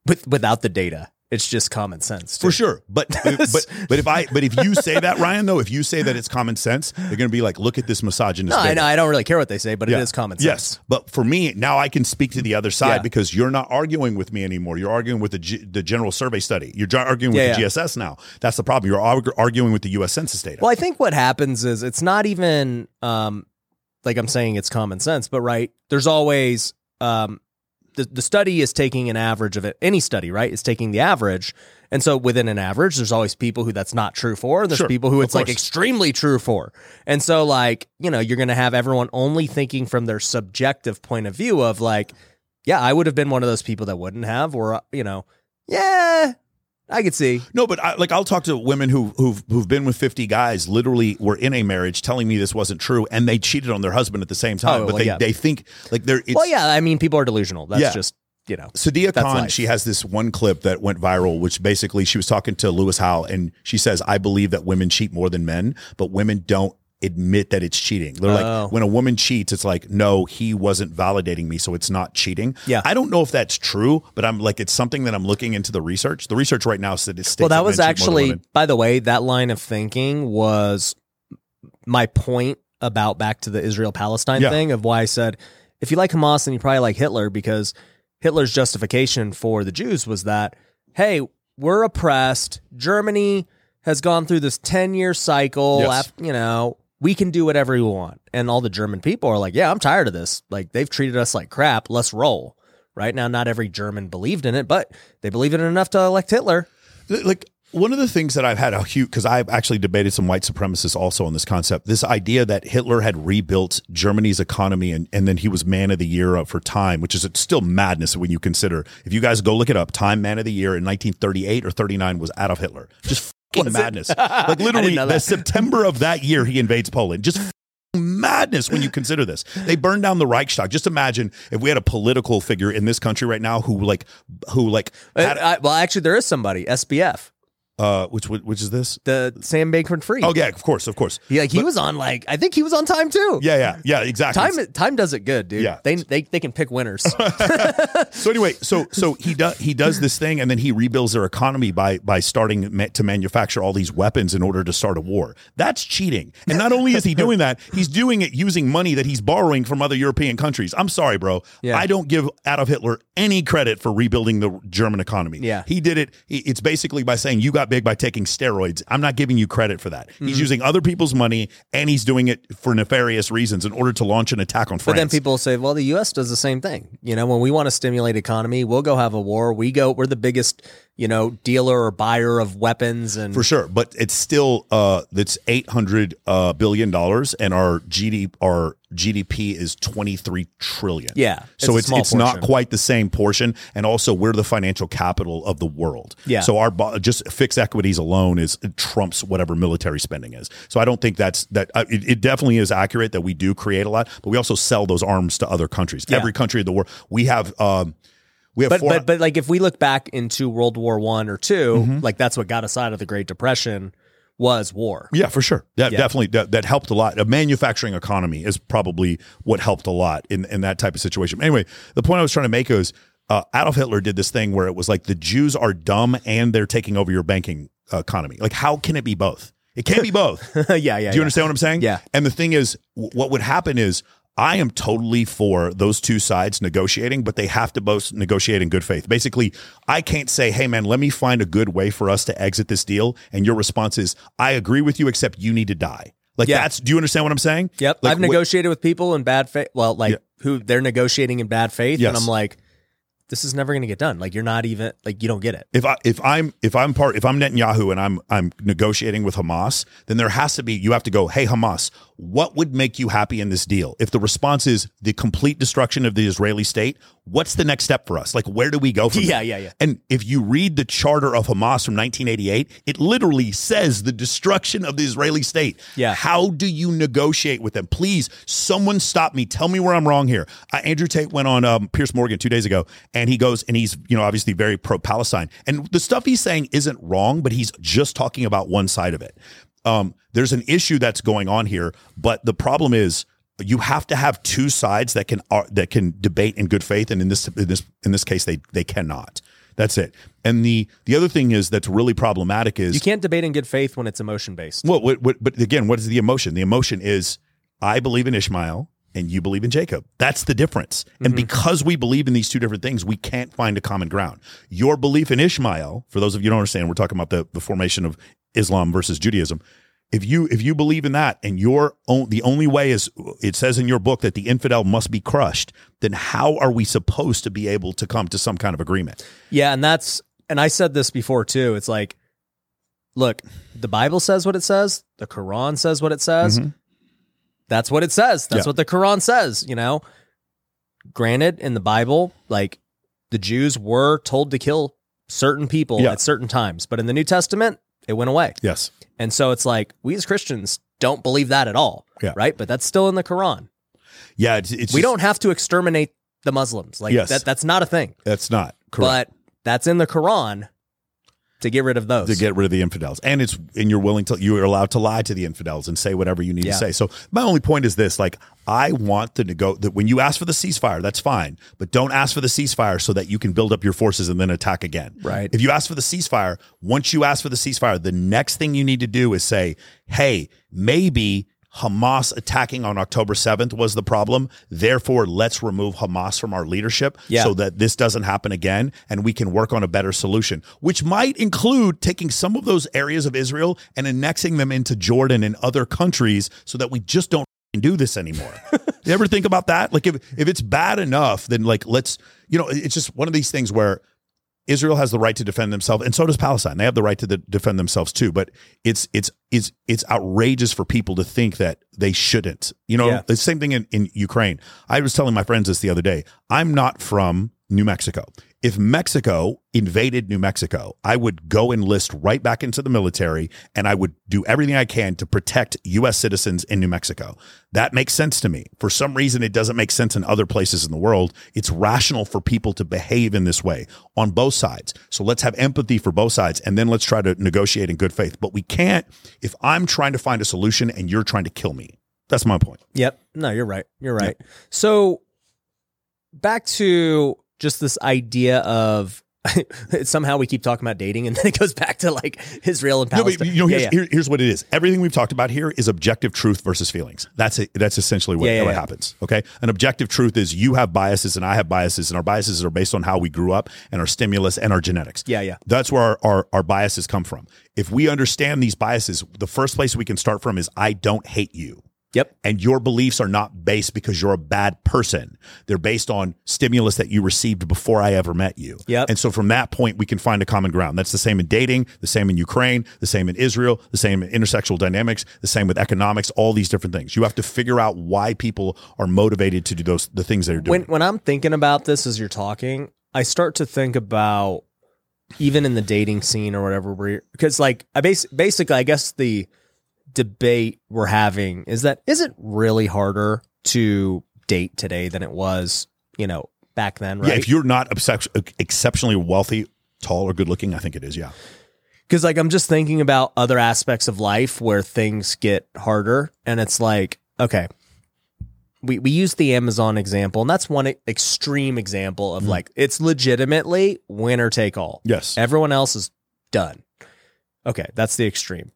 with without the data, it's just common sense. For sure, but but but if I but if you say that Ryan though, if you say that it's common sense, they're going to be like, look at this misogynist. No, I know. I don't really care what they say, but Yeah. it is common sense. Yes, but for me now, I can speak to the other side Yeah. because you're not arguing with me anymore. You're arguing with the G, the general survey study. You're arguing with Yeah, the. GSS now. That's the problem. You're argu- arguing with the U.S. Census data. Well, I think what happens is it's not even um, like I'm saying it's common sense, but right there's always um, the the study is taking an average of it. Any study, right, is taking the average, and so within an average, there's always people who that's not true for. There's Sure, people who it's like extremely true for, and so like you know you're gonna have everyone only thinking from their subjective point of view of like, yeah, I would have been one of those people that wouldn't have, or you know, yeah, I could see. No, but I, like I'll talk to women who who've who've been with fifty guys, literally were in a marriage, telling me this wasn't true, and they cheated on their husband at the same time. Oh, but well, they yeah. they think like they're it's, well, yeah, I mean, people are delusional. That's Yeah. just you know. Sadia That's Khan, life. she has this one clip that went viral, which basically she was talking to Lewis Howe, and she says, "I believe that women cheat more than men, but women don't." Admit that it's cheating they're Oh. like when a woman cheats it's like no he wasn't validating me so it's not cheating Yeah. i don't know if that's true but i'm like it's something that i'm looking into the research the research right now said it's Well, that was actually, by the way, that line of thinking was my point about back to the Israel Palestine Yeah. thing of why I said if you like Hamas, then you probably like Hitler because Hitler's justification for the Jews was that, hey, we're oppressed. Germany has gone through this 10 year cycle. Yes. af- you know, we can do whatever we want. And all the German people are like, yeah, I'm tired of this. Like, they've treated us like crap. Let's roll. Right now, not every German believed in it, but they believed in it enough to elect Hitler. like one of the things that I've had a huge because I've actually debated some white supremacists also on this concept. This idea that Hitler had rebuilt Germany's economy and, and then he was man of the year for Time, which is still madness when you consider. If you guys go look it up, Time man of the year in 1938 or 39 was Adolf Hitler. Just fucking madness. Like literally, the. September of that year he invades Poland. Just madness when you consider this. They burned down the Reichstag. Just imagine if we had a political figure in this country right now who like who like had, I- well, actually, there is somebody SBF, uh which which is this? the Sam Bankman-Fried. Oh yeah, of course, of course. he, like he was on like I think he was on time too. Yeah, yeah, yeah, exactly. Time time does it good, dude. Yeah. they they they can pick winners. So anyway, so so he does he does this thing, and then he rebuilds their economy by by starting to manufacture all these weapons in order to start a war. That's cheating. And not only is he doing that, he's doing it using money that he's borrowing from other European countries. I'm sorry, bro. Yeah. I don't give Adolf Hitler any credit for rebuilding the German economy. Yeah. he did it. It's basically by saying you got big by taking steroids. I'm not giving you credit for that. Mm-hmm. He's using other people's money, and he's doing it for nefarious reasons in order to launch an attack on France. But then people say, well, the U.S. does the same thing. You know, when we want to stimulate economy, we'll go have a war. We go, we're the biggest, you know, dealer or buyer of weapons and For sure, but it's still uh that's eight hundred uh billion dollars, and our GD our GDP is twenty three trillion. Yeah, it's so it's it's not quite the same portion, and also we're the financial capital of the world. Yeah. So our just fixed equities alone is trumps whatever military spending is. So I don't think that's that. Uh, it, it definitely is accurate that we do create a lot, but we also sell those arms to other countries. Yeah. Every country in the world, we have. um we have but four, but but like if we look back into World War One or 2 Mm-hmm. like that's what got us out of the Great Depression was war. Yeah, for sure. That Yeah. definitely that, that helped a lot. A manufacturing economy is probably what helped a lot in in that type of situation. Anyway, the point I was trying to make is uh, Adolf Hitler did this thing where it was like the Jews are dumb and they're taking over your banking economy. Like, how can it be both? It can't be both. yeah, yeah. Do you understand what I'm saying? Yeah. And the thing is, w- what would happen is I am totally for those two sides negotiating, but they have to both negotiate in good faith. Basically, I can't say, hey, man, let me find a good way for us to exit this deal. And your response is, I agree with you, except you need to die. Like, Yeah. that's, do you understand what I'm saying? Yep. Like, I've wh- negotiated with people in bad faith. Well, like Yeah. who they're negotiating in bad faith, Yes. and I'm like, this is never going to get done. Like you're not even like you don't get it. if I if I'm if I'm part if I'm Netanyahu and I'm I'm negotiating with Hamas, then there has to be you have to go, hey Hamas, what would make you happy in this deal? If the response is the complete destruction of the Israeli state, what's the next step for us? Like where do we go from Yeah, there? yeah, yeah. And if you read the charter of Hamas from 1988, it literally says the destruction of the Israeli state. Yeah. How do you negotiate with them? Please, someone stop me. Tell me where I'm wrong here. Uh, Andrew Tate went on um, Piers Morgan two days ago, and he goes and he's you know obviously very pro Palestine, and the stuff he's saying isn't wrong, but he's just talking about one side of it. Um, there's an issue that's going on here, but the problem is you have to have two sides that can uh, that can debate in good faith, and in this in this in this case, they they cannot. That's it. And the the other thing is that's really problematic is You can't debate in good faith when it's emotion based. well, what, what, but again, what is the emotion? The emotion is I believe in Ishmael and you believe in Jacob. That's the difference. And because we believe in these two different things, we can't find a common ground. Your belief in Ishmael, for those of you who don't understand, we're talking about the, the formation of Islam versus Judaism. If you if you believe in that and your own the only way is it says in your book that the infidel must be crushed, then how are we supposed to be able to come to some kind of agreement? Yeah, and that's and I said this before too. It's like, look, the Bible says what it says. The Quran says what it says. Mhm. That's what it says. That's Yeah. what the Quran says. You know. Granted, in the Bible, like the Jews were told to kill certain people Yeah. at certain times, but in the New Testament, it went away. Yes. And so it's like we as Christians don't believe that at all, Yeah. right? But that's still in the Quran. Yeah, it's, it's we just- don't have to exterminate the Muslims. Like Yes. that that's not a thing. that's not correct. But that's in the Quran to get rid of those. to get rid of the infidels. And it's and you're willing to you are allowed to lie to the infidels and say whatever you need Yeah. to say. So my only point is this: like I want to nego that when you ask for the ceasefire, that's fine, but don't ask for the ceasefire so that you can build up your forces and then attack again. Right. If you ask for the ceasefire, once you ask for the ceasefire, the next thing you need to do is say, "Hey, maybe." Hamas attacking on October 7th was the problem. Therefore, let's remove Hamas from our leadership Yeah. so that this doesn't happen again and we can work on a better solution, which might include taking some of those areas of Israel and annexing them into Jordan and other countries so that we just don't do this anymore. you ever think about that? Like if if it's bad enough, then like let's you know, it's just one of these things where Israel has the right to defend themselves, and so does Palestine. They have the right to de- defend themselves too. But it's it's it's it's outrageous for people to think that they shouldn't. You know, Yeah. the same thing in, in Ukraine. I was telling my friends this the other day. I'm not from New Mexico. If Mexico invaded New Mexico, I would go enlist right back into the military and I would do everything I can to protect U.S. citizens in New Mexico. That makes sense to me. For some reason, it doesn't make sense in other places in the world. It's rational for people to behave in this way on both sides. So let's have empathy for both sides and then let's try to negotiate in good faith. But we can't if I'm trying to find a solution and you're trying to kill me. That's my point. Yep. No, you're right. You're right. So back to just this idea of somehow we keep talking about dating and then it goes back to like Israel and No, Palestine. but you know, Yeah, here's, yeah. here- here's what it is. Everything we've talked about here is objective truth versus feelings. That's it. That's essentially what, Yeah, yeah, what yeah. happens. Okay. An objective truth is you have biases and I have biases, and our biases are based on how we grew up and our stimulus and our genetics. Yeah, yeah. That's where our, our, our biases come from. If we understand these biases, the first place we can start from is I don't hate you. Yep. And your beliefs are not based because you're a bad person. They're based on stimulus that you received before I ever met you. Yep. And so from that point, we can find a common ground. That's the same in dating, the same in Ukraine, the same in Israel, the same in intersexual dynamics, the same with economics, all these different things. You have to figure out why people are motivated to do those the things they're doing. When when I'm thinking about this as you're talking, I start to think about even in the dating scene or whatever because like I base basically I guess the debate we're having is that is it really harder to date today than it was, you know, back then, right? Yeah, if you're not exceptionally wealthy, tall, or good looking, I think it is. Yeah. Because like I'm just thinking about other aspects of life where things get harder, and it's like, okay, we we use the Amazon example, and that's one extreme example of mm-hmm. like it's legitimately winner take all. Yes. Everyone else is done. Okay, that's the extreme.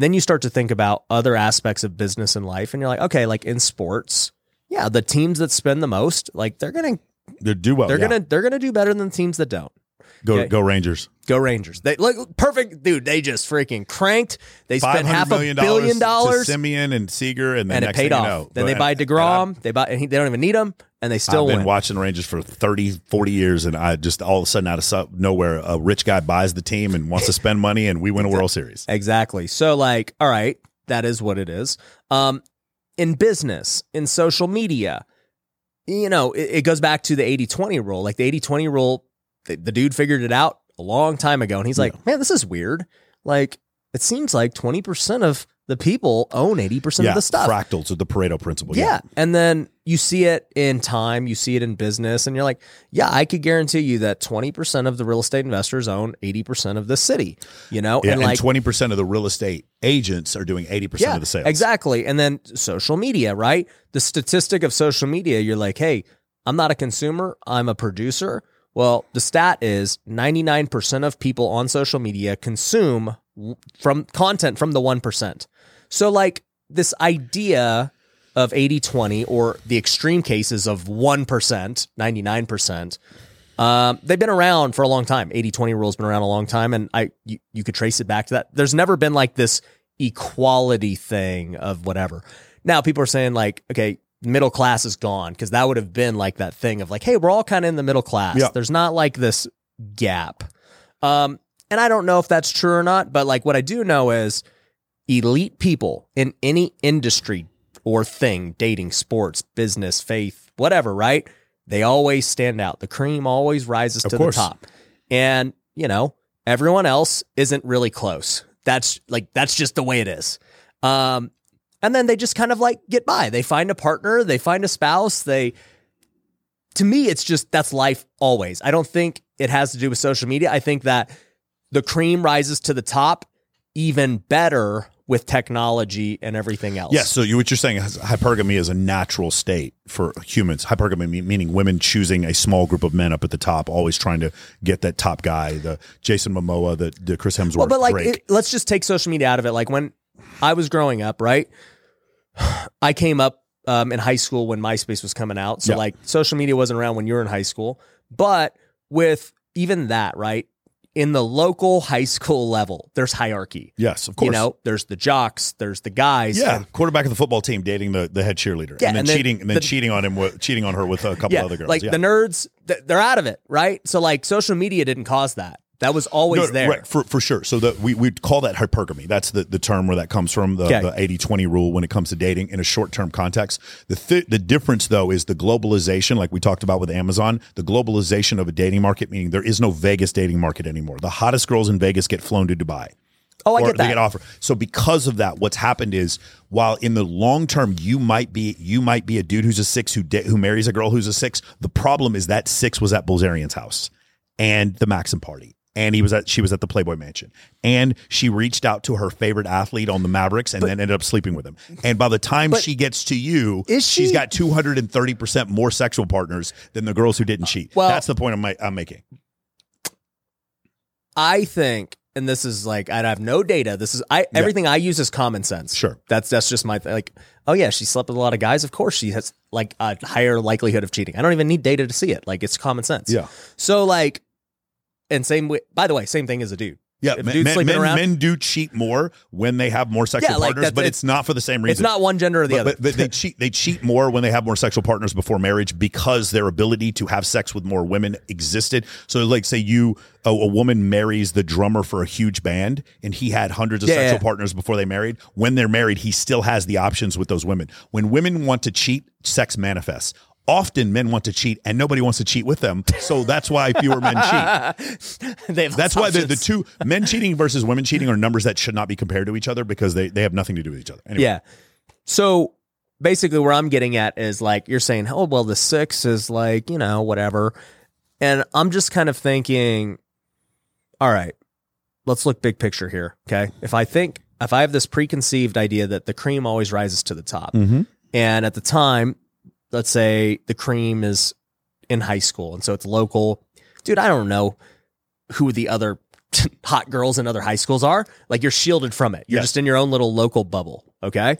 Then you start to think about other aspects of business and life, and you're like, okay, like in sports, yeah, the teams that spend the most, like they're gonna They do well. they're yeah. gonna they're gonna do better than the teams that don't. Go Okay. go Rangers. Go Rangers. They look perfect, dude. They just freaking cranked. They spent half a million billion dollars, to Semien and Seager, and then and it next paid off. You know, then they buy deGrom. They buy, and he, they don't even need him, and they still I've been win. watching the Rangers for 30, 40 years, and I just all of a sudden out of nowhere, a rich guy buys the team and wants to spend money, and we win a World Series. Exactly. So, like, all right, that is what it is. Um, in business, in social media, you know, it, it goes back to the 80 20 rule. Like, the 80 20 rule, the, the dude figured it out a long time ago. And he's like, man, this is weird. Like, it seems like 20% of the people own 80% yeah, of the stuff. fractals or the Pareto principle. Yeah. And then you see it in time, you see it in business, and you're like, yeah, I could guarantee you that 20% of the real estate investors own 80% of the city, you know? Yeah, and and like, twenty percent of the real estate agents are doing eighty percent of the sales. Exactly. And then social media, right? The statistic of social media, you're like, hey, I'm not a consumer, I'm a producer. Well, the stat is 99% of people on social media consume from content from the 1%. So, like, this idea of 80 20 or the extreme cases of 1%, 99%. Um, they've been around for a long time. 80 20 rule's been around a long time. And I you, you could trace it back to that. There's never been like this equality thing of whatever. Now people are saying like, okay, middle class is gone because that would have been like that thing of like, hey, we're all kind of in the middle class. Yeah. There's not like this gap. Um, and I don't know if that's true or not, but like what I do know is elite people in any industry or thing, dating, sports, business, faith, whatever, right? They always stand out. The cream always rises Of to course. the top. And, you know, everyone else isn't really close. That's like that's just the way it is. Um and then they just kind of like get by. They find a partner, they find a spouse, they to me it's just that's life always. I don't think it has to do with social media. I think that the cream rises to the top even better with technology and everything else. Yes. So you, what you're saying is hypergamy is a natural state for humans. Hypergamy meaning women choosing a small group of men up at the top, always trying to get that top guy, the Jason Momoa, the, the Chris Hemsworth, Well, but like, it, let's just take social media out of it. Like when I was growing up, right? I came up um, in high school when MySpace was coming out, so Yeah. like social media wasn't around when you were in high school. But with even that, right? In the local high school level, there's hierarchy. yes, of course. You know, there's the jocks, there's the guys. yeah, and- quarterback of the football team dating the, the head cheerleader, Yeah, and then and then cheating, and then the- cheating on him, with, cheating on her with a couple yeah, other girls. like the nerds, they're out of it, right? So like social media didn't cause that. That was always No, there. Right, for, for sure. So that we we'd call that hypergamy. That's the, the term where that comes from, the, Okay. the 80-20 rule when it comes to dating in a short-term context. The th- the difference though is the globalization, like we talked about with Amazon, the globalization of a dating market, meaning there is no Vegas dating market anymore. The hottest girls in Vegas get flown to Dubai. Oh, I or get they get offered. So because of that, what's happened is while in the long term you might be you might be a dude who's a six who da- who marries a girl who's a six. The problem is that six was at Bilzerian's house and the Maxim party. And he was at she was at the Playboy Mansion. And she reached out to her favorite athlete on the Mavericks and then ended up sleeping with him. And by the time she gets to you, is she's she- got 230% more sexual partners than the girls who didn't uh, cheat. Well- That's the point I'm, I'm making. I think, and this is like I have no data. This is I everything I use is common sense. Sure. that's that's just my th- like. Oh yeah, she slept with a lot of guys. Of course, she has like a higher likelihood of cheating. I don't even need data to see it. Like it's common sense. Yeah. So like, and same way. By the way, same thing as a dude. Yeah, If men, dude's men, sleeping men, around- men do cheat more when they have more sexual Yeah, like partners, but it's- it's not for the same reason. It's not one gender or the but, other. but, but they cheat. They cheat more when they have more sexual partners before marriage because their ability to have sex with more women existed. So, like, say you a, a woman marries the drummer for a huge band, and he had hundreds of Yeah, sexual yeah. partners before they married. When they're married, he still has the options with those women. When women want to cheat, sex manifests. Often men want to cheat, and nobody wants to cheat with them. So that's why fewer men cheat. That's why the, the two men cheating versus women cheating are numbers that should not be compared to each other because they, they have nothing to do with each other. Anyway, Yeah. So basically, where I'm getting at is like you're saying, oh well, the six is like you know whatever, and I'm just kind of thinking, all right, let's look big picture here. Okay, if I think if I have this preconceived idea that the cream always rises to the top, Mhm. and at the time, let's say the cream is in high school, and so it's local, dude. I don't know who the other hot girls in other high schools are. Like you're shielded from it. You're Yes. just in your own little local bubble. Okay.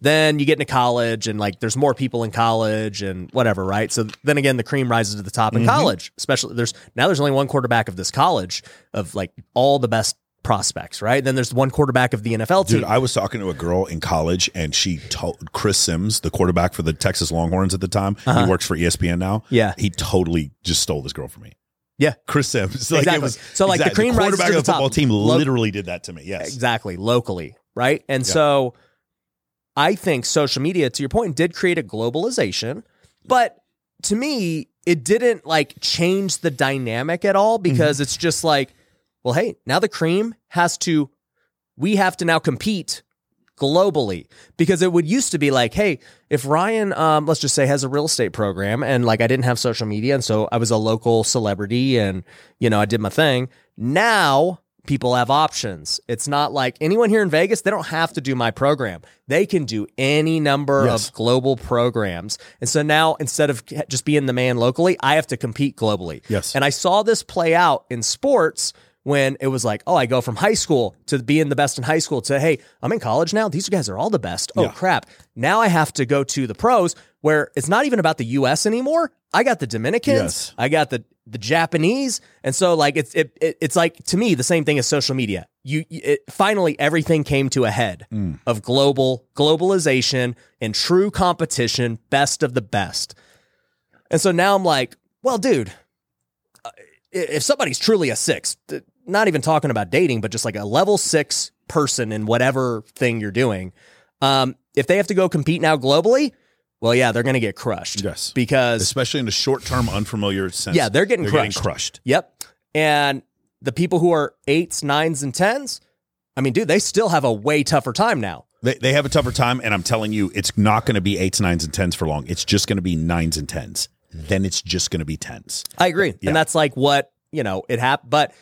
Then you get into college and like there's more people in college and whatever, right? So then again, the cream rises to the top in mm-hmm. college, especially there's now there's only one quarterback of this college of like all the best prospects, right? Then there's one quarterback of the NFL team. Dude, I was talking to a girl in college, and she told Chris Simms, the quarterback for the Texas Longhorns at the time. He works for ESPN now. Uh-huh. Yeah. he totally just stole this girl from me. yeah, Chris Simms, like Exactly. it was So, like, the exactly. cream rises quarterback to of the the football team Lo- literally did that to me. Yes, exactly locally right and Yeah. so i think social media to your point did create a globalization but to me it didn't like change the dynamic at all because it's just like well hey now the cream has to we have to now compete globally. Because it would used to be like hey if ryan um, let's just say has a real estate program and like i didn't have social media and so i was a local celebrity and you know i did my thing now people have options. It's not like anyone here in vegas they don't have to do my program. They can do any number Yes. of global programs. And so now instead of just being the man locally i have to compete globally. Yes. and I saw this play out in sports when it was like, oh, I go from high school to being the best in high school to, hey, I'm in college now. These guys are all the best. Oh, Yeah. crap. Now I have to go to the pros where it's not even about the US anymore. I got the Dominicans, Yes. I got the the Japanese. And so like it's it, it it's like to me the same thing as social media. You it, finally everything came to a head of global globalization and true competition, best of the best. And so now I'm like, well, dude, uh, if somebody's truly a six, not even talking about dating, but just like a level six person in whatever thing you're doing, um, if they have to go compete now globally, well, yeah, they're going to get crushed. Yes. Because, especially in a short term, unfamiliar sense. Yeah, they're getting getting crushed. crushed. yep. And the people who are eights, nines, and tens, I mean, dude, they still have a way tougher time now. They, they have a tougher time, and I'm telling you, it's not going to be eights, nines, and tens for long. It's just going to be nines and tens. Then it's just going to be tens. I agree. Yeah. And that's like what, you know, it happened. But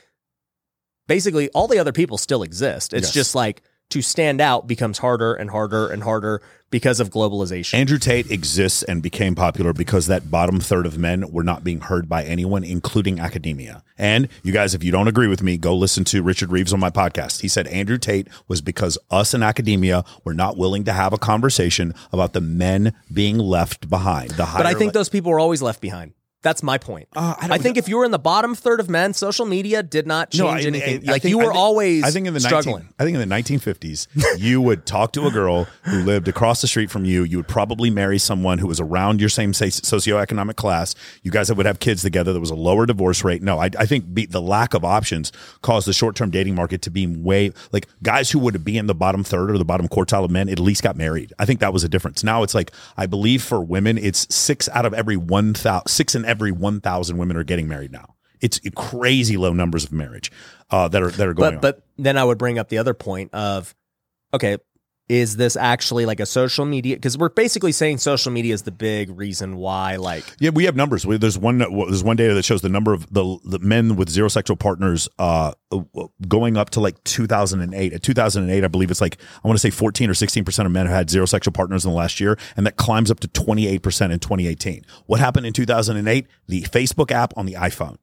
basically, all the other people still exist. It's Yes. just like to stand out becomes harder and harder and harder because of globalization. Andrew Tate exists and became popular because that bottom third of men were not being heard by anyone, including academia. And you guys, if you don't agree with me, go listen to Richard Reeves on my podcast. He said Andrew Tate was because us in academia were not willing to have a conversation about the men being left behind. The but I think le- those people were always left behind. That's my point. Uh, I I, think if you were in the bottom third of men, social media did not change No, I- anything. I- like think- you were think- always I think in the struggling. 19, I think in the 1950s, you would talk to a girl who lived across the street from you. You would probably marry someone who was around your same socioeconomic class. You guys would have kids together. There was a lower divorce rate. No, I, I think be, the lack of options caused the short term dating market to be way like guys who would be in the bottom third or the bottom quartile of men at least got married. I think that was a difference. Now it's like I believe for women, it's six out of every one thousand, six in every one thousand women are getting married now. It's crazy low numbers of marriage uh, that are that are going But on. but then I would bring up the other point of okay, is this actually like a social media? Because we're basically saying social media is the big reason why like Yeah, we have numbers. We, there's one. There's one data that shows the number of the, the men with zero sexual partners uh, going up to like 2008. At 2008, I believe it's like I want to say 14 or 16 percent of men have had zero sexual partners in the last year, and that climbs up to 28 percent in 2018. What happened in 2008? The Facebook app on the iPhone.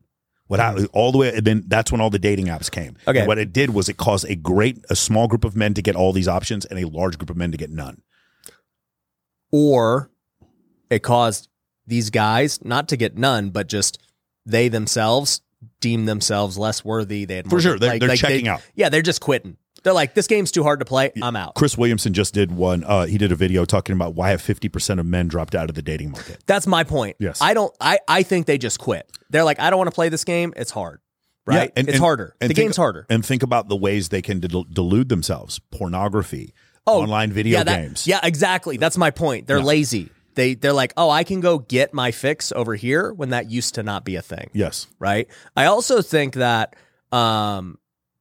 What happened mm-hmm. all the way? And then that's when all the dating apps came. Okay. And what it did was it caused a great, a small group of men to get all these options, and a large group of men to get none. or it caused these guys not to get none, but just they themselves deem themselves less worthy. They had For sure. They're- they're checking they- out. Yeah, they're just quitting. They're like, this game's too hard to play. I'm out. Chris Williamson just did one. Uh, he did a video talking about why have 50% of men dropped out of the dating market. That's my point. Yes. I don't. I I think they just quit. They're like, I don't want to play this game. It's hard. Right. Yeah, and- it's and- harder. and the think- game's harder. And think about the ways they can del- delude themselves: pornography, oh, online video yeah, that- games. Yeah, exactly. That's my point. They're Yeah. lazy. They they're like, oh, I can go get my fix over here when that used to not be a thing. Yes. right? I also think that um,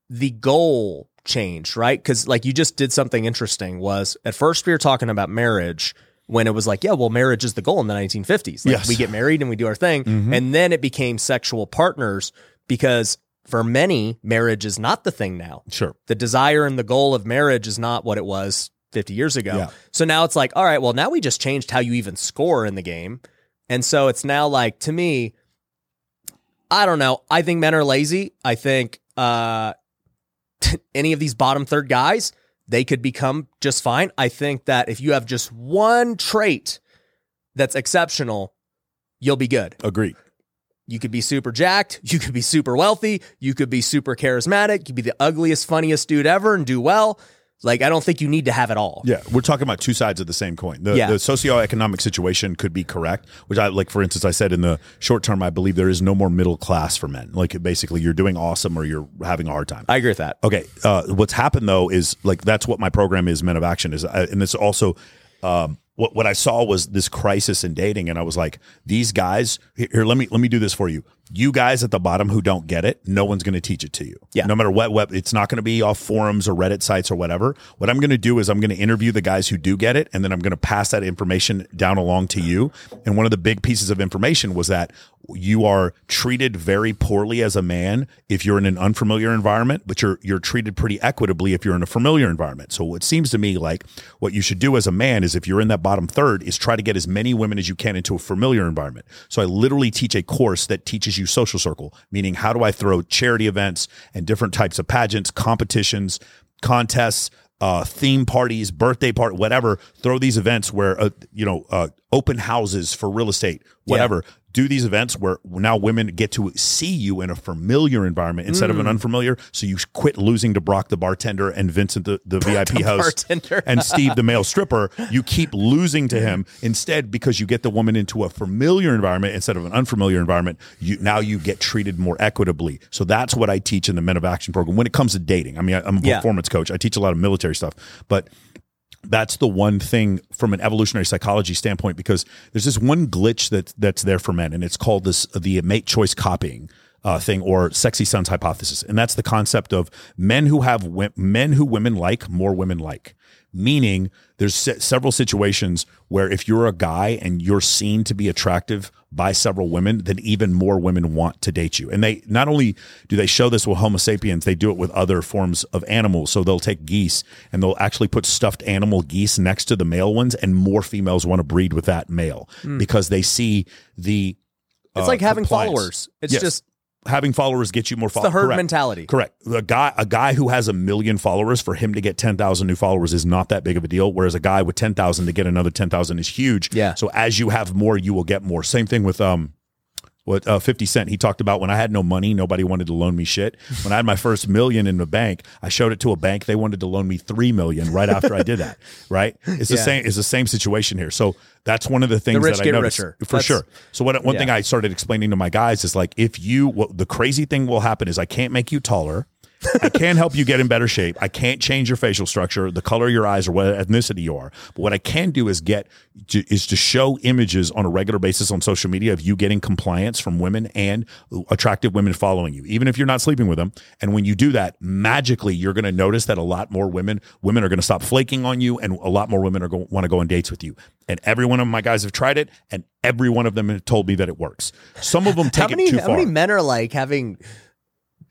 the goal changed, right? Because like you just did something interesting. Was at first we were talking about marriage when it was like, yeah, well, marriage is the goal in the 1950s. Like Yes. Mm-hmm. we get married and we do our thing, and then it became sexual partners because for many, marriage is not the thing now. Sure. The desire and the goal of marriage is not what it was 50 years ago. Yeah. So now it's like, all right, well, now we just changed how you even score in the game. And so it's now like, to me, I don't know. I think men are lazy. I think uh, any of these bottom third guys, they could become just fine. I think that if you have just one trait that's exceptional, you'll be good. Agreed. You could be super jacked. You could be super wealthy. You could be super charismatic. You could be the ugliest, funniest dude ever and do well. Like, I don't think you need to have it all. Yeah, we're talking about two sides of the same coin. The, Yeah. the socioeconomic situation could be correct, which I like. For instance, I said in the short term, I believe there is no more middle class for men. Like, basically, you're doing awesome or you're having a hard time. I agree with that. Okay. Uh, what's happened though is like that's what my program is, Men of Action is, uh, and it's also. Um, what what I saw was this crisis in dating, and I was like, these guys here. here, Let me let me do this for you. You guys at the bottom who don't get it, no one's going to teach it to you. Yeah. No matter what web, it's not going to be off forums or Reddit sites or whatever. What I'm going to do is I'm going to interview the guys who do get it, and then I'm going to pass that information down along to you. And one of the big pieces of information was that you are treated very poorly as a man if you're in an unfamiliar environment, but you're you're treated pretty equitably if you're in a familiar environment. So it seems to me like what you should do as a man is if you're in that bottom third is try to get as many women as you can into a familiar environment. So I literally teach a course that teaches you social circle, meaning how do I throw charity events and different types of pageants, competitions, contests, uh, theme parties, birthday party, whatever. Throw these events where, uh, you know, uh, open houses for real estate, whatever. Do these events where now women get to see you in a familiar environment instead Mm. of an unfamiliar. So you quit losing to Brock the bartender and Vincent the, the VIP host bartender. and Steve the male stripper. You keep losing to him instead because you get the woman into a familiar environment instead of an unfamiliar environment. You now you get treated more equitably. So that's what I teach in the Men of Action program when it comes to dating. I mean, I, I'm a Yeah. performance coach. I teach a lot of military stuff, but that's the one thing from an evolutionary psychology standpoint because there's this one glitch that that's there for men and it's called this the mate choice copying uh, thing or sexy sons hypothesis. And that's the concept of men who have men who women like more women like. Meaning there's se- several situations where if you're a guy and you're seen to be attractive by several women then even more women want to date you and they not only do they show this with homo sapiens they do it with other forms of animals so they'll take geese and they'll actually put stuffed animal geese next to the male ones and more females want to breed with that male because they see the It's uh, like having compliance. followers. It's Yes. just having followers get you more followers. the herd mentality. Correct. A guy, a guy who has a million followers, for him to get ten thousand new followers is not that big of a deal. Whereas a guy with ten thousand to get another ten thousand is huge. Yeah. So as you have more, you will get more. Same thing with um, what uh, Fifty Cent. He talked about when I had no money, nobody wanted to loan me shit. When I had my first million in the bank, I showed it to a bank. They wanted to loan me three million right after I did that. Right. It's the Yeah. same. It's the same situation here. So that's one of the things rich that I noticed richer. for That's- sure. So what, one thing I started explaining to my guys is like, if you, what the crazy thing will happen is I can't make you taller. I can't help you get in better shape. I can't change your facial structure, the color of your eyes, or what ethnicity you are. But what I can do is get to, is to show images on a regular basis on social media of you getting compliance from women and attractive women following you, even if you're not sleeping with them. And when you do that, magically you're going to notice that a lot more women women are going to stop flaking on you, and a lot more women are going want to go on dates with you. And every one of my guys have tried it, and every one of them have told me that it works. Some of them take How many it too how far. many men are like having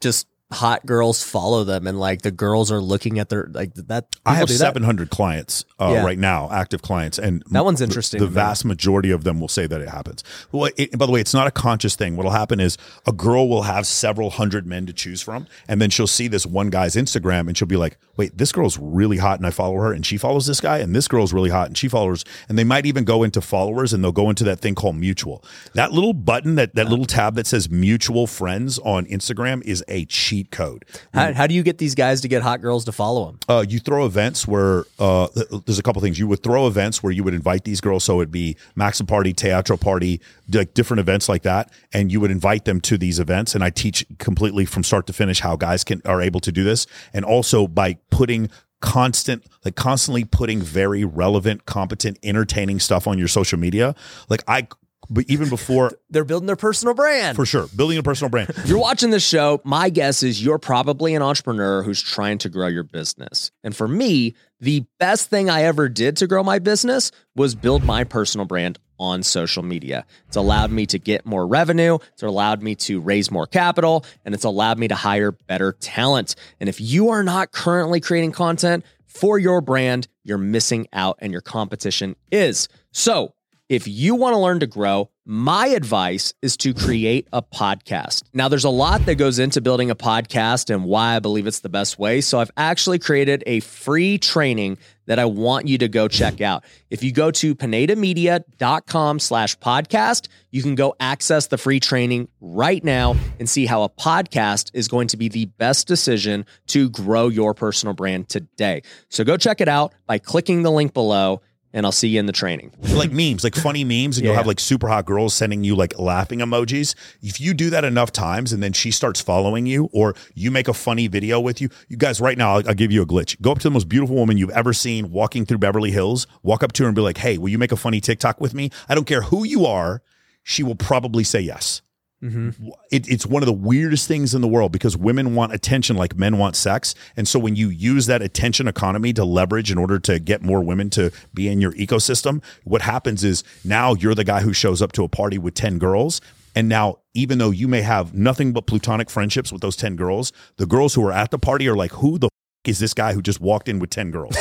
just hot girls follow them and like the girls are looking at their like that? I have do that? 700 clients uh, Yeah. right now, active clients, and That one's the- interesting The, to me. vast majority of them will say that it happens. Well, it, by the way, it's not a conscious thing. What'll happen is a girl will have several hundred men to choose from, and then she'll see this one guy's Instagram, and she'll be like, "Wait, this girl's really hot, and I follow her, and she follows this guy, and this girl's really hot, and she follows." And they might even go into followers, and they'll go into that thing called mutual. That little button, that that little tab that says mutual friends on Instagram, is a cheat code. How, how do you get these guys to get hot girls to follow them? Uh, you throw events where uh, th- there's a couple things. You would throw events where you would invite these girls, so it'd be Maxim Party, Teatro Party, like different events like that, and you would invite them to these events. And I teach completely from start to finish how guys can are able to do this, and also by putting constant like constantly putting very relevant competent entertaining stuff on your social media like i but even before They're building their personal brand. for sure building a personal brand If you're watching this show, my guess is you're probably an entrepreneur who's trying to grow your business. And for me, the best thing I ever did to grow my business was build my personal brand on social media. It's allowed me to get more revenue, it's allowed me to raise more capital, and it's allowed me to hire better talent. And if you are not currently creating content for your brand, you're missing out and your competition is. So, If you want to learn to grow, my advice is to create a podcast. Now, there's a lot that goes into building a podcast and why I believe it's the best way. So, I've actually created a free training that I want you to go check out. If you go to pinedamedia.com slash podcast, you can go access the free training right now and see how a podcast is going to be the best decision to grow your personal brand today. So go check it out by clicking the link below and I'll see you in the training. like memes, like funny memes, and Yeah, you'll have yeah. like super hot girls sending you like laughing emojis. If you do that enough times and then she starts following you, or you make a funny video with you, you guys, right now, I'll, I'll give you a glitch. Go up to the most beautiful woman you've ever seen walking through Beverly Hills, walk up to her and be like, hey, will you make a funny TikTok with me? I don't care who you are, she will probably say yes. Mm-hmm. It, it's one of the weirdest things in the world because women want attention like men want sex. And so when you use that attention economy to leverage in order to get more women to be in your ecosystem, what happens is now you're the guy who shows up to a party with 10 girls. And now, even though you may have nothing but plutonic friendships with those 10 girls, the girls who are at the party are like, who the is this guy who just walked in with 10 girls?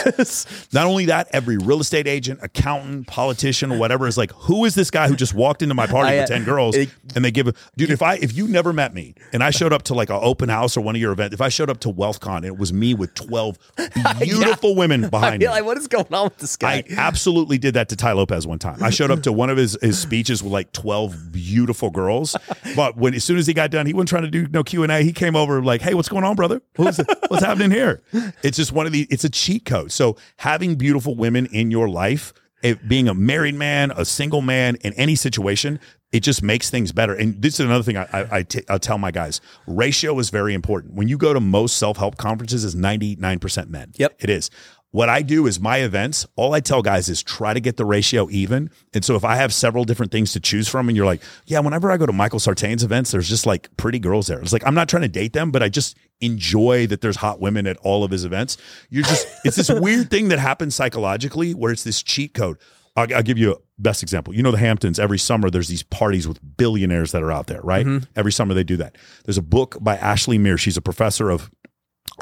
Not only that, every real estate agent, accountant, politician, or whatever is like, who is this guy who just walked into my party I, with uh, 10 girls? it- and they give a dude, if I if you never met me and I showed up to like an open house or one of your events, if I showed up to WealthCon and it was me with 12 beautiful women behind me. like, what is going on with this guy? I absolutely did that to Tai Lopez one time. I showed up to one of his, his speeches with like 12 beautiful girls. But when as soon as he got done, he wasn't trying to do no Q&A. He came over like, "Hey, what's going on, brother? What's, what's happening here?" It's just one of the it's a cheat code. So having beautiful women in your life, it, being a married man, a single man in any situation, it just makes things better. And this is another thing I, I, I t- I'll tell my guys. Ratio is very important. When you go to most self-help conferences is 99% men. Yep. It is. What I do is my events, all I tell guys is try to get the ratio even. And so if I have several different things to choose from and you're like, yeah, whenever I go to Michael Sartain's events, there's just like pretty girls there. It's like, I'm not trying to date them, but I just enjoy that there's hot women at all of his events. You're just, it's this weird thing that happens psychologically where it's this cheat code. I'll, I'll give you a best example. You know, the Hamptons, every summer, there's these parties with billionaires that are out there, right? Mm-hmm. Every summer they do that. There's a book by Ashley Mears. She's a professor of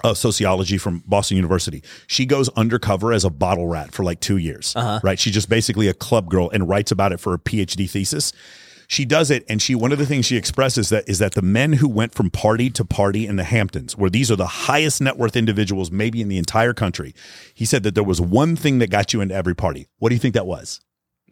uh, sociology from Boston University. She goes undercover as a bottle rat for like two years, right? She's just basically a club girl and writes about it for a PhD thesis. She does it, and she one of the things she expresses that is that the men who went from party to party in the Hamptons, where these are the highest net worth individuals maybe in the entire country, he said that there was one thing that got you into every party. What do you think that was?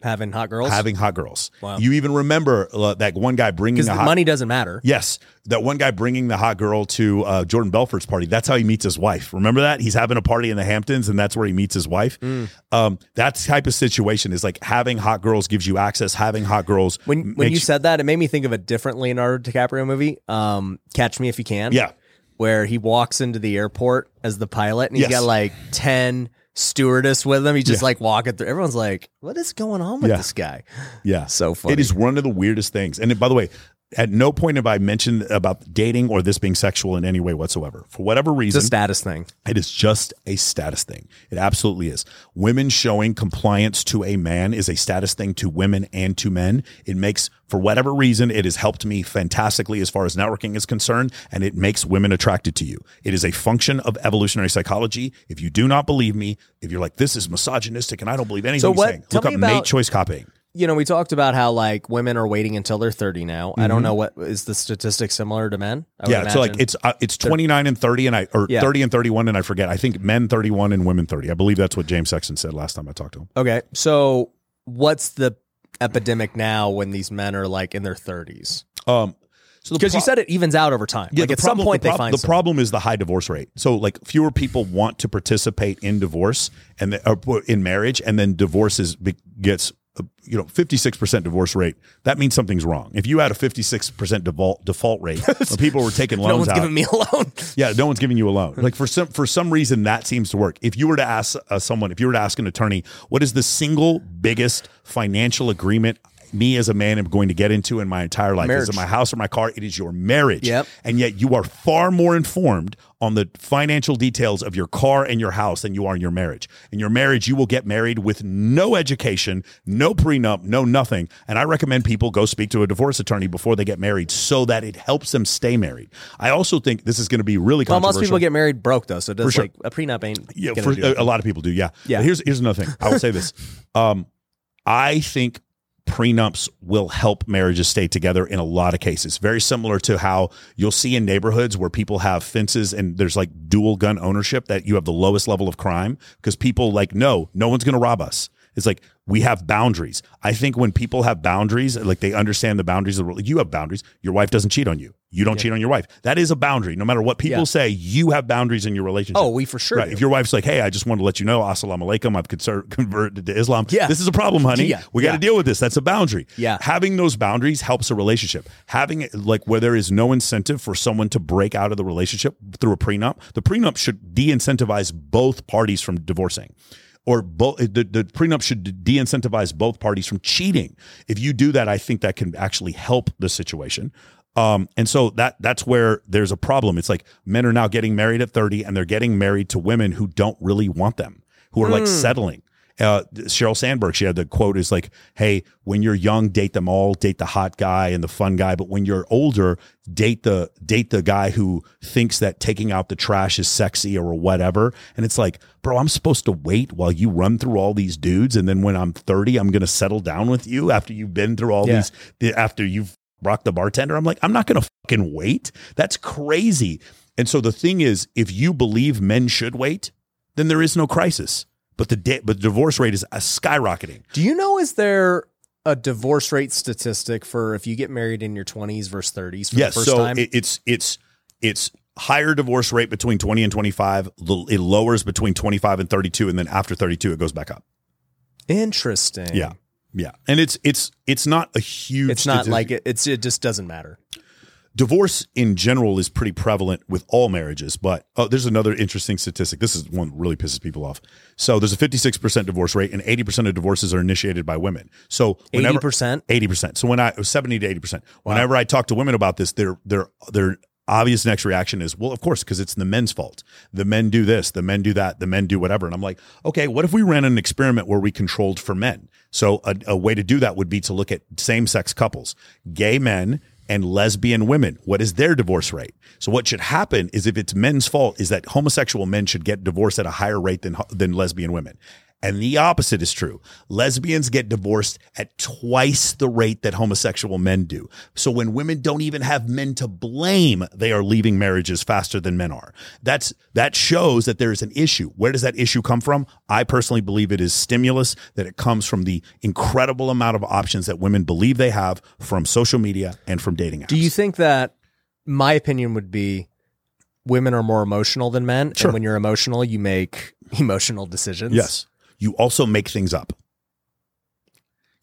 Having hot girls? Having hot girls. Wow. You even remember uh, that one guy bringing the hot money doesn't matter. Yes, that one guy bringing the hot girl to uh, Jordan Belfort's party. That's how he meets his wife. Remember that he's having a party in the Hamptons, and that's where he meets his wife. Mm. Um, that type of situation is like having hot girls gives you access. Having hot girls When when you makes- said that, it made me think of a different Leonardo DiCaprio movie, um, Catch Me If You Can. yeah, Where he walks into the airport as the pilot and he's Yes. got like 10 stewardess with him. He's just Yeah. like walking through. Everyone's like, what is going on with Yeah. this guy? yeah, So funny. It is one of the weirdest things. And by the way, at no point have I mentioned about dating or this being sexual in any way whatsoever. For whatever reason, It's a status thing. It is just a status thing. It absolutely is. Women showing compliance to a man is a status thing to women and to men. It makes, for whatever reason, it has helped me fantastically as far as networking is concerned, and it makes women attracted to you. It is a function of evolutionary psychology. If you do not believe me, if you're like, this is misogynistic and I don't believe anything So what- saying, look up about- mate choice copying. You know, we talked about how like women are waiting until they're 30 now. I Mm-hmm. don't know what is the statistic similar to men? I Yeah, so like it's uh, it's 29 and 30 and I or Yeah. 30 and 31 and I forget. I think men 31 and women 30. I believe that's what James Sexton said last time I talked to him. Okay. So what's the epidemic now when these men are like in their 30s? Um so Because you said it evens out over time. like the at some problem- point the they find the problem is the high divorce rate. So like fewer people want to participate in divorce and the, in marriage, and then divorce is be- gets you know fifty six percent divorce rate. That means something's wrong. If you had a fifty six percent default default rate, when people were taking loans no one's out, giving me a loan. yeah, no one's giving you a loan. Like for some for some reason that seems to work. If you were to ask uh, someone, if you were to ask an attorney, what is the single biggest financial agreement me as a man am going to get into in my entire life? Is Marriage. it my house or my car? It is your marriage. Yep. And yet you are far more informed on the financial details of your car and your house than you are in your marriage. In your marriage, you will get married with no education, no prenup, no nothing. And I recommend people go speak to a divorce attorney before they get married so that it helps them stay married. I also think this is going to be really Well, controversial. most people get married broke though, so it does sure. like a prenup ain't. Yeah, for, a lot of people do. Yeah, Yeah. But here's here's another thing. I will say this. Um, I think prenups will help marriages stay together in a lot of cases. Very similar to how you'll see in neighborhoods where people have fences and there's like dual gun ownership that you have the lowest level of crime because people like, no, no one's going to rob us. It's like we have boundaries. I think when people have boundaries, like they understand the boundaries of the world, you have boundaries. Your wife doesn't cheat on you. You don't cheat on your wife. That is a boundary. No matter what people Yeah. say, you have boundaries in your relationship. Oh, we for sure. Right. do. If your wife's like, "Hey, I just want to let you know, assalamu alaikum, I've conser- converted to Islam. Yeah. This is a problem, honey. Yeah. We got to deal with this. That's a boundary. Yeah. Having those boundaries helps a relationship. Having it like where there is no incentive for someone to break out of the relationship through a prenup, the prenup should de-incentivize both parties from divorcing. Or both the, the prenup should de-incentivize both parties from cheating. If you do that, I think that can actually help the situation. Um, and so that that's where there's a problem. It's like men are now getting married at 30 and they're getting married to women who don't really want them, who are like settling. Uh, Sheryl Sandberg, she had the quote is like, Hey, when you're young, date them all, date the hot guy and the fun guy. But when you're older, date the, date the guy who thinks that taking out the trash is sexy or whatever. And it's like, bro, I'm supposed to wait while you run through all these dudes. And then when I'm 30, I'm going to settle down with you after you've been through all Yeah. these, after you've rocked the bartender. I'm like, I'm not going to fucking wait. That's crazy. And so the thing is, if you believe men should wait, then there is no crisis. But the but the divorce rate is uh, skyrocketing. Do you know is there a divorce rate statistic for if you get married in your 20s versus 30s for Yes, the first so time? it, it's it's it's higher divorce rate between 20 and 25. It lowers between 25 and 32, and then after 32, it goes back up. Interesting. Yeah, yeah, and it's it's it's not a huge. It's not statistic. like it, it's it just doesn't matter. divorce in general is pretty prevalent with all marriages, but oh, there's another interesting statistic. This is one that really pisses people off. So there's a 56% divorce rate, and 80% of divorces are initiated by women. So whenever 80%? 80%. So when I 70 to 80%. Whenever I talk to women about this, they're they're their obvious next reaction is, well, of course, because it's the men's fault. The men do this, the men do that, the men do whatever. And I'm like, okay, what if we ran an experiment where we controlled for men? So a, a way to do that would be to look at same sex couples, gay men and lesbian women. What is their divorce rate? So what should happen is if it's men's fault, is that homosexual men should get divorced at a higher rate than than lesbian women. And the opposite is true. Lesbians get divorced at twice the rate that homosexual men do. So when women don't even have men to blame, they are leaving marriages faster than men are. That's that shows that there is an issue. Where does that issue come from? I personally believe it is stimulus that it comes from the incredible amount of options that women believe they have from social media and from dating apps. Do you think that my opinion would be women are more emotional than men? Sure. And when you're emotional, you make emotional decisions. Yes. You also make things up.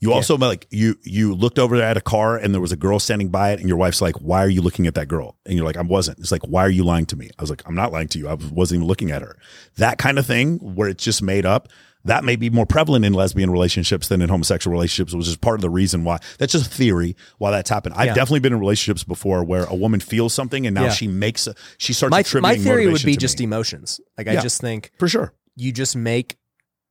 You also like you you looked over at a car and there was a girl standing by it and your wife's like, "Why are you looking at that girl?" And you're like, "I wasn't." It's like, "Why are you lying to me?" I was like, "I'm not lying to you. I wasn't even looking at her." That kind of thing where it's just made up. That may be more prevalent in lesbian relationships than in homosexual relationships, which is part of the reason why. That's just theory why that's happened. I've Yeah. definitely been in relationships before where a woman feels something and now Yeah. she makes a, she starts My, my theory would be just me. emotions. Like, Yeah. I just think for sure. you just make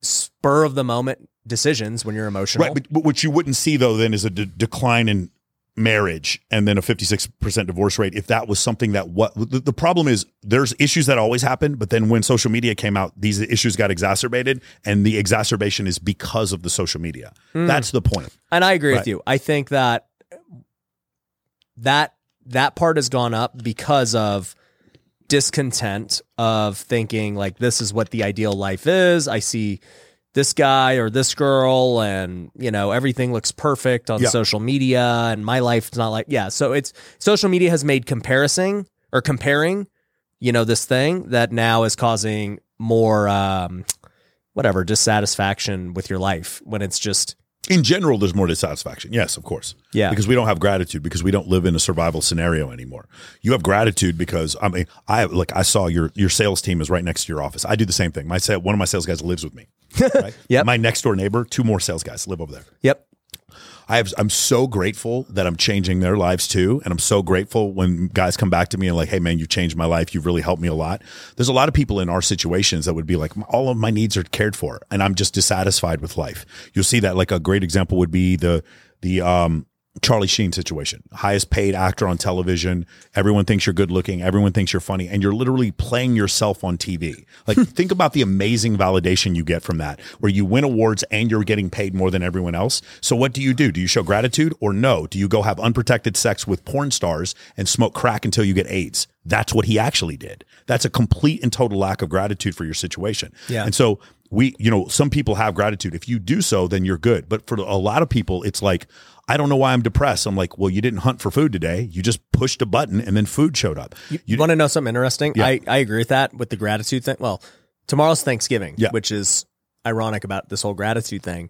spur of the moment decisions when you're emotional. Right, but, but what you wouldn't see though then is a de- decline in marriage and then a 56% divorce rate if that was something that what the, the problem is there's issues that always happen but then when social media came out these issues got exacerbated and the exacerbation is because of the social media hmm. that's the point And I agree Right. with you. I think that that that part has gone up because of discontent of thinking like this is what the ideal life is. I see this guy or this girl and you know everything looks perfect on Yeah. social media and my life's not like yeah so it's social media has made comparison or comparing you know this thing that now is causing more um whatever dissatisfaction with your life when it's just in general there's more dissatisfaction. Yes of course. Yeah. because we don't have gratitude because we don't live in a survival scenario anymore. You have gratitude because i mean i like i saw your your sales team is right next to your office. I do the same thing. My one of my sales guys lives with me. Right? Yep. my next door neighbor two more sales guys live over there. Yep I have, I'm so grateful that I'm changing their lives too. And I'm so grateful when guys come back to me and like, Hey man, you changed my life. You've really helped me a lot. There's a lot of people in our situations that would be like, all of my needs are cared for and I'm just dissatisfied with life. You'll see that like a great example would be the, the, um, Charlie Sheen situation. Highest paid actor on television. Everyone thinks you're good looking. Everyone thinks you're funny. And you're literally playing yourself on TV. Like, think about the amazing validation you get from that, where you win awards and you're getting paid more than everyone else. So, what do you do? Do you show gratitude or no? Do you go have unprotected sex with porn stars and smoke crack until you get AIDS? That's what he actually did. That's a complete and total lack of gratitude for your situation. Yeah. And so, we, you know, some people have gratitude. If you do so, then you're good. But for a lot of people, it's like, I don't know why I'm depressed. I'm like, well, you didn't hunt for food today. You just pushed a button and then food showed up. You, You- want to know something interesting? Yeah. I, I agree with that with the gratitude thing. Well, tomorrow's Thanksgiving, Yeah. which is ironic about this whole gratitude thing.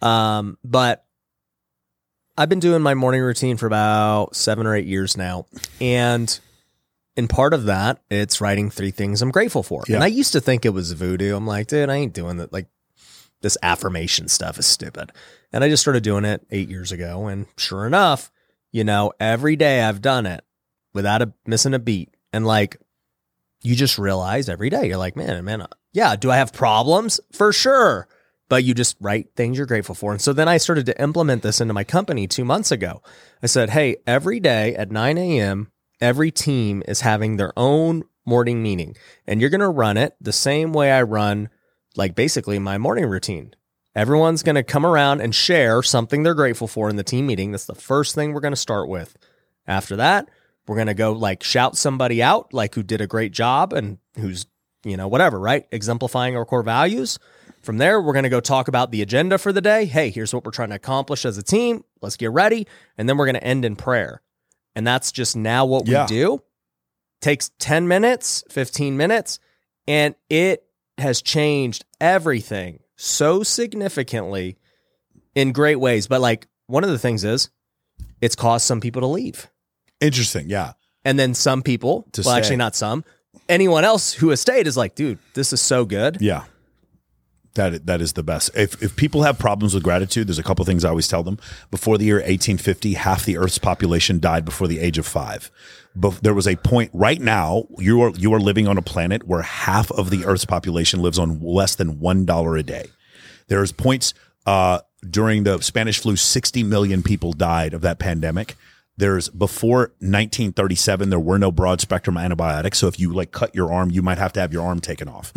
Um, but I've been doing my morning routine for about seven or eight years now. And in part of that, it's writing three things I'm grateful for. Yeah. And I used to think it was voodoo. I'm like, dude, I ain't doing that. Like, this affirmation stuff is stupid. And I just started doing it eight years ago. And sure enough, you know, every day I've done it without a missing a beat. And like, you just realize every day, you're like, man, man, uh, yeah, do I have problems? For sure. But you just write things you're grateful for. And so then I started to implement this into my company two months ago. I said, hey, every day at 9 a.m., every team is having their own morning meeting. And you're going to run it the same way I run, like basically my morning routine. Everyone's going to come around and share something they're grateful for in the team meeting. That's the first thing we're going to start with. After that, we're going to go like shout somebody out, like who did a great job and who's, you know, whatever, right? Exemplifying our core values. From there, we're going to go talk about the agenda for the day. Hey, here's what we're trying to accomplish as a team. Let's get ready. And then we're going to end in prayer. And that's just now what Yeah. we do. Takes 10 minutes, 15 minutes, and it has changed everything so significantly in great ways. But like one of the things is it's caused some people to leave. Interesting. Yeah. And then some people, To well, stay. actually not some, anyone else who has stayed is like, dude, this is so good. Yeah. That that is the best. If if people have problems with gratitude, there's a couple things I always tell them. Before the year 1850, half the Earth's population died before the age of five. But there was a point right now you are you are living on a planet where half of the Earth's population lives on less than one dollar a day. There's points uh, during the Spanish flu, 60 million people died of that pandemic. There's before 1937, there were no broad spectrum antibiotics. So if you like cut your arm, you might have to have your arm taken off.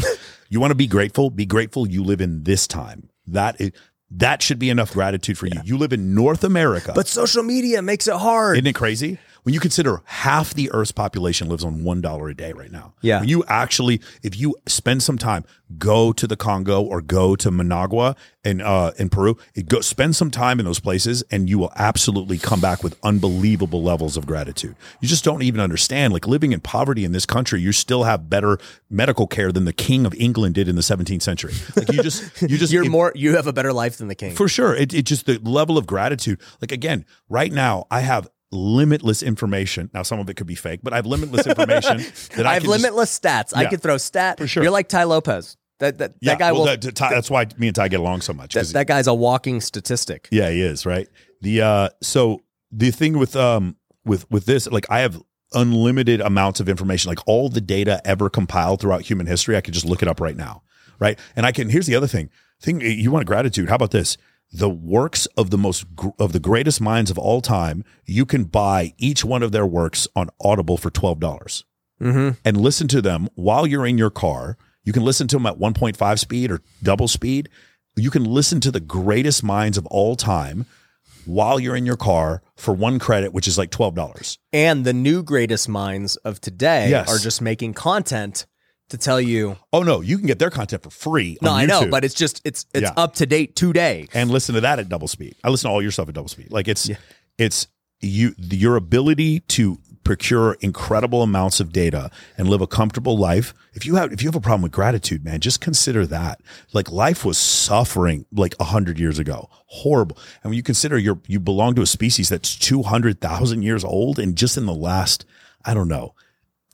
you want to be grateful? Be grateful you live in this time. That is, that should be enough gratitude for you. You live in North America. But social media makes it hard. Isn't it crazy? When you consider half the Earth's population lives on one dollar a day right now. Yeah. When you actually, if you spend some time, go to the Congo or go to Managua in uh, in Peru, it go spend some time in those places, and you will absolutely come back with unbelievable levels of gratitude. You just don't even understand. Like living in poverty in this country, you still have better medical care than the King of England did in the 17th century. Like you just, you just, You're it- more, you have a better life than the king. for sure. It, it just the level of gratitude. Like again, right now I have limitless information. Now some of it could be fake, but I have limitless information that I, I have can just- limitless stats. I Yeah. could throw stat. For sure. You're like Tai Lopez. That that, yeah, that guy well, will. that- Tai- that's why me and Tai get along so much. that, that guy's a walking statistic. yeah, he is right. The uh, so the thing with um with with this, like I have unlimited amounts of information, like all the data ever compiled throughout human history. I could just look it up right now, right? And I can. Here's the other thing. Thing you want gratitude? How about this? The works of the most of the greatest minds of all time. You can buy each one of their works on Audible for twelve dollars Mm-hmm. and listen to them while you're in your car. You can listen to them at 1.5 speed or double speed. You can listen to the greatest minds of all time while you're in your car for one credit, which is like $12. And the new greatest minds of today Yes. are just making content to tell you. Oh, no, you can get their content for free. No, I know, but it's just it's it's Yeah. up to date today. and listen to that at double speed. I listen to all your stuff at double speed. Like it's, it's you, your ability to procure incredible amounts of data and live a comfortable life. If you have, if you have a problem with gratitude, man, just consider that. Like life was suffering like a hundred years ago, horrible. And when you consider you're, you belong to a species that's 200,000 years old and just in the last, I don't know,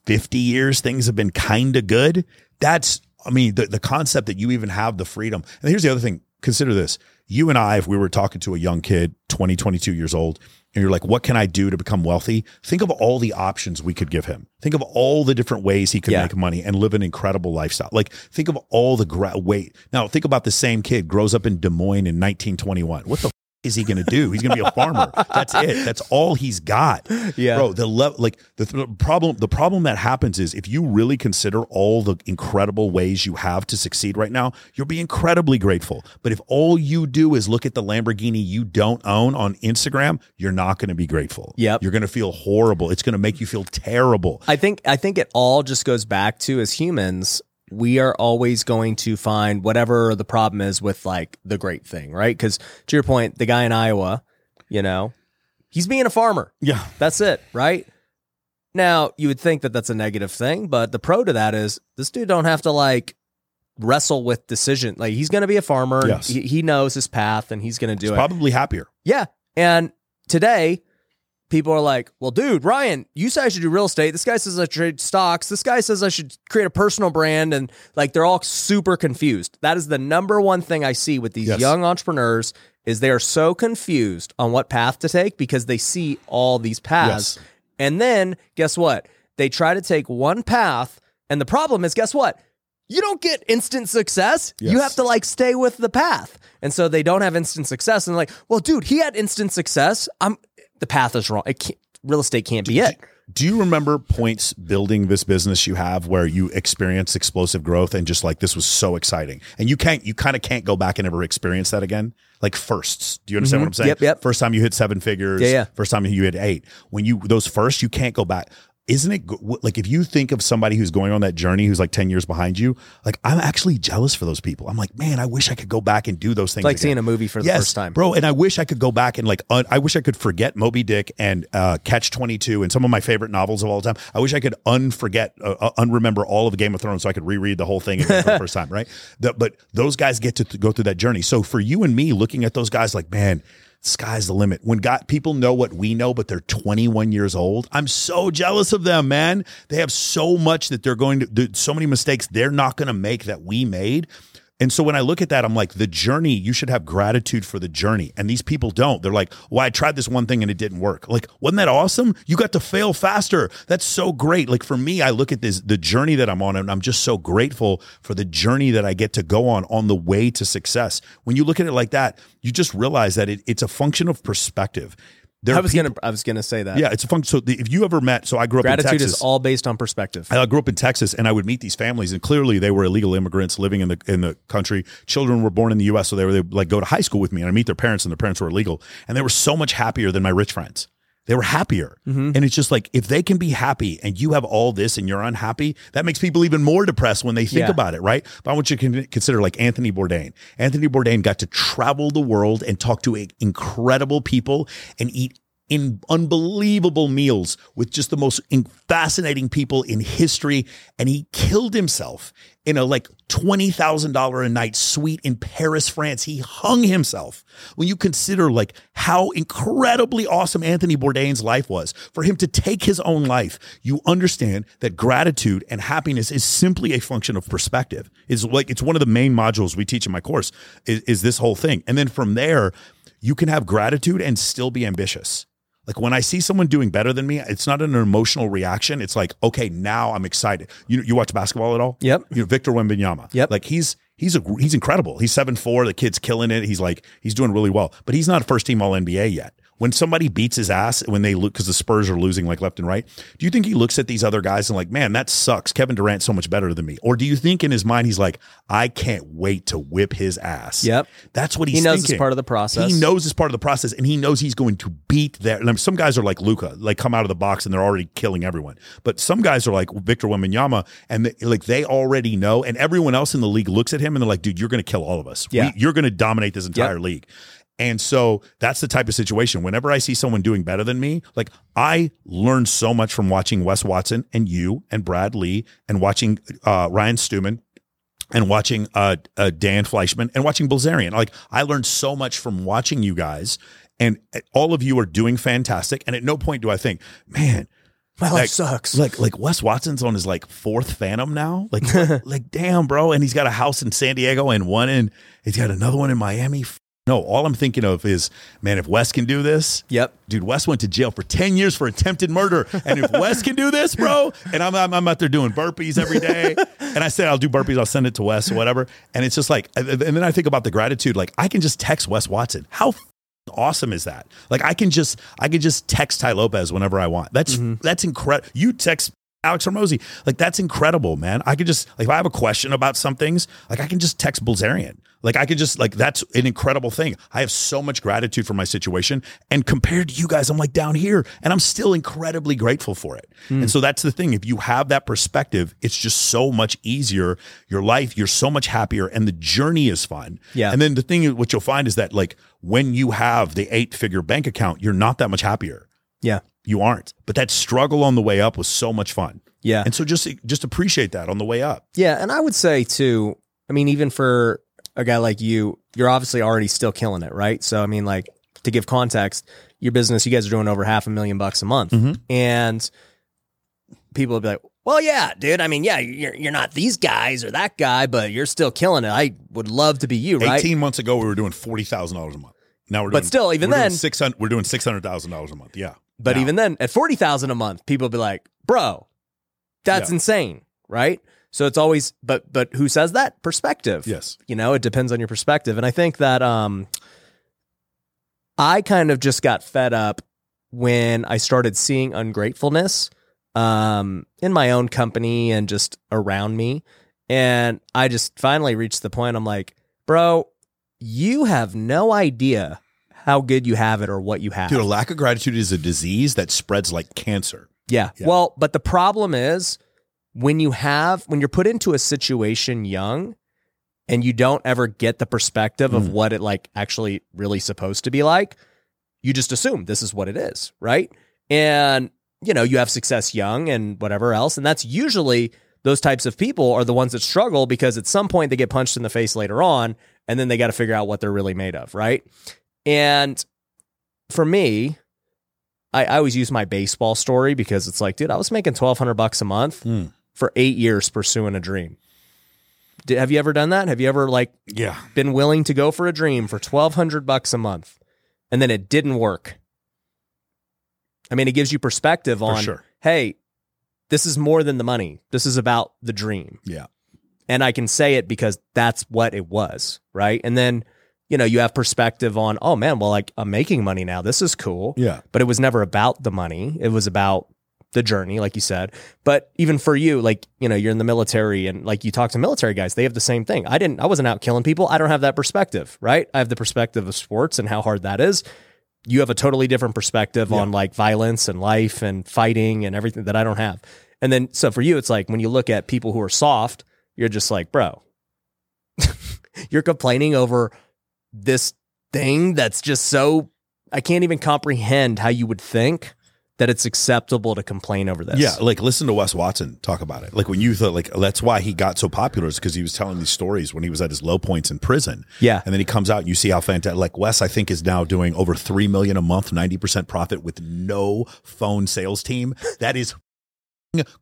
50 years, things have been kind of good. That's, I mean, the, the concept that you even have the freedom. And here's the other thing consider this. You and I, if we were talking to a young kid, 20, 22 years old, and you're like, what can I do to become wealthy? Think of all the options we could give him. Think of all the different ways he could Yeah. make money and live an incredible lifestyle. Like, think of all the gra- wait. Now, think about the same kid grows up in Des Moines in 1921. What the is he going to do? He's going to be a farmer. That's it. That's all he's got. Yeah. Bro, the le- like the, the problem the problem that happens is if you really consider all the incredible ways you have to succeed right now, you'll be incredibly grateful. But if all you do is look at the Lamborghini you don't own on Instagram, you're not going to be grateful. Yep. You're going to feel horrible. It's going to make you feel terrible. I think I think it all just goes back to as humans, we are always going to find whatever the problem is with like the great thing, right? Because to your point, the guy in Iowa, you know, he's being a farmer. Yeah. That's it, right? Now you would think that that's a negative thing, but the pro to that is this dude don't have to like wrestle with decision. Like he's going to be a farmer. Yes. He, he knows his path, and he's going to do He's it. probably happier. Yeah. And today, people are like, well, dude, Ryan, you said I should do real estate. This guy says I should trade stocks. This guy says I should create a personal brand. And like, they're all super confused. That is the number one thing I see with these Yes. young entrepreneurs is they are so confused on what path to take because they see all these paths. Yes. And then guess what? They try to take one path. And the problem is, guess what? You don't get instant success. You have to like stay with the path. And so they don't have instant success. And they're like, well, dude, he had instant success. I'm the path is wrong. Real estate can't be it. Do you remember points building this business you have where you experienced explosive growth and just like this was so exciting? And you can't, you kind of can't go back and ever experience that again? Like firsts. Do you understand mm-hmm. what I'm saying? Yep, yep. First time you hit seven figures. Yeah, yeah. First time you hit eight. When you, those first, you can't go back. Isn't it like if you think of somebody who's going on that journey who's like 10 years behind you, like I'm actually jealous for those people. I'm like, man, I wish I could go back and do those things. It's like again. seeing a movie for the Yes, first time. bro. And I wish I could go back and like, un- I wish I could forget Moby Dick and uh, Catch Twenty Two and some of my favorite novels of all time. I wish I could unforget, uh, uh, unremember all of Game of Thrones so I could reread the whole thing for the first time. Right? The, but those guys get to th- go through that journey. So for you and me, looking at those guys, like, man. Sky's the limit. When God, people know what we know, but they're 21 years old. I'm so jealous of them, man. They have so much that they're going to do, so many mistakes they're not going to make that we made. And so when I look at that, I'm like, the journey, you should have gratitude for the journey. And these people don't. They're like, well, I tried this one thing and it didn't work. Like, wasn't that awesome? You got to fail faster. That's so great. Like for me, I look at this, the journey that I'm on, and I'm just so grateful for the journey that I get to go on on the way to success. When you look at it like that, you just realize that it, it's a function of perspective. There I was people- gonna I was gonna say that. yeah, it's a function. So the, if you ever met, so I grew up in Texas. Gratitude is all based on perspective. I grew up in Texas, and I would meet these families, and clearly they were illegal immigrants living in the in the country. Children were born in the U.S., so they were they like go to high school with me, and I meet their parents, and their parents were illegal, and they were so much happier than my rich friends. They were happier, mm-hmm. and it's just like if they can be happy, and you have all this, and you're unhappy, that makes people even more depressed when they think Yeah. about it, right? But I want you to consider like Anthony Bourdain. Anthony Bourdain got to travel the world and talk to incredible people and eat in unbelievable meals with just the most fascinating people in history. And he killed himself in a like $20,000 a night suite in Paris, France. He hung himself. When you consider like how incredibly awesome Anthony Bourdain's life was for him to take his own life, you understand that gratitude and happiness is simply a function of perspective. It's like, it's one of the main modules we teach in my course is, is this whole thing. And then from there, you can have gratitude and still be ambitious. Like when I see someone doing better than me, it's not an emotional reaction. It's like, okay, now I'm excited. You you watch basketball at all? Yep. You know Victor Wembanyama. Yep. Like he's he's a he's incredible. He's seven four. The kid's killing it. He's like he's doing really well, but he's not a first team All NBA yet. When somebody beats his ass when they look because the Spurs are losing like left and right, do you think he looks at these other guys and like, man, that sucks. Kevin Durant's so much better than me. Or do you think in his mind he's like, I can't wait to whip his ass. Yep. That's what he's He knows it's part of the process. He knows it's part of the process, and he knows he's going to beat their. and Some guys are like Luka, like come out of the box and they're already killing everyone. But some guys are like Victor Wembanyama, and they, like they already know, and everyone else in the league looks at him and they're like, "Dude, you're going to kill all of us. Yeah. We, you're going to dominate this entire league." And so that's the type of situation. Whenever I see someone doing better than me, like I learned so much from watching Wes Watson and you and Brad Lee and watching uh, Ryan Stewman and watching uh, uh, Dan Fleyshman and watching Bilzerian. Like I learned so much from watching you guys, and all of you are doing fantastic. And at no point do I think, man, My life like, sucks. Like like Wes Watson's on his like fourth Phantom now. Like like damn, bro. And he's got a house in San Diego and one in he's got another one in Miami. No, all I'm thinking of is, man, if Wes can do this, Yep. dude, Wes went to jail for 10 years for attempted murder. And if Wes can do this, bro, and I'm, I'm, I'm out there doing burpees every day, and I said I'll do burpees, I'll send it to Wes or whatever. And it's just like, and then I think about the gratitude. Like, I can just text Wes Watson. How awesome is that? Like I can just I can just text Tai Lopez whenever I want. That's mm-hmm. that's incredible. You text Alex Hormozi. Like that's incredible, man. I could just like if I have a question about some things, like I can just text Bilzerian. Like I could just like that's an incredible thing. I have so much gratitude for my situation. And compared to you guys, I'm like down here and I'm still incredibly grateful for it. Hmm. And so that's the thing. If you have that perspective, it's just so much easier. Your life, you're so much happier and the journey is fun. Yeah. And then the thing what you'll find is that like when you have the eight figure bank account, you're not that much happier. Yeah. You aren't. But that struggle on the way up was so much fun. Yeah. And so just just appreciate that on the way up. Yeah, and I would say too. I mean, even for a guy like you, you're obviously already still killing it, right? So, I mean, like to give context, your business, you guys are doing over half a million bucks a month, Mhm. and people will be like, "Well, yeah, dude. I mean, yeah, you're you're not these guys or that guy, but you're still killing it. I would love to be you, right? 18 months ago we were doing $40,000 a month. Now we're But doing still, even we're then- 600 we're doing $600,000 a month. Yeah. But Now. even then, at forty thousand a month, people be like, "Bro, that's Yeah. insane, right?" So it's always, but but who says that? Perspective. Yes. you know it depends on your perspective and i think that um i kind of just got fed up when i started seeing ungratefulness um in my own company and just around me and i just finally reached the point i'm like bro you have no idea how good you have it or what you have Dude, a lack of gratitude is a disease that spreads like cancer. Yeah. Yeah. Well, but the problem is when you have when you're put into a situation young and you don't ever get the perspective of Mm. what it like actually really supposed to be like, you just assume this is what it is, right? And you know, you have success young and whatever else, and that's usually those types of people are the ones that struggle because at some point they get punched in the face later on and then they got to figure out what they're really made of, right? And for me, I, I always use my baseball story because it's like, dude, I was making twelve hundred bucks a month Mm. For eight years pursuing a dream. Did, have you ever done that? Have you ever like Yeah. been willing to go for a dream for twelve hundred bucks a month, and then it didn't work? I mean, it gives you perspective on, sure. hey, this is more than the money. This is about the dream Yeah. and I can say it because that's what it was, right? And then, you know, you have perspective on, oh man, well, like I'm making money now. This is cool. Yeah. But it was never about the money. It was about the journey, like you said. But even for you, like, you know, you're in the military and like you talk to military guys, they have the same thing. I didn't, I wasn't out killing people. I don't have that perspective, right? I have the perspective of sports and how hard that is. You have a totally different perspective Yeah. on like violence and life and fighting and everything that I don't have. And then, so for you, it's like when you look at people who are soft, you're just like, bro, you're complaining over this thing that's just so I can't even comprehend how you would think that it's acceptable to complain over this. Yeah, like listen to Wes Watson talk about it. Like when you thought, like that's why he got so popular is because he was telling these stories when he was at his low points in prison. Yeah. and then he comes out and you see how fantastic. Like Wes, I think is now doing over three million a month, ninety percent profit with no phone sales team. That is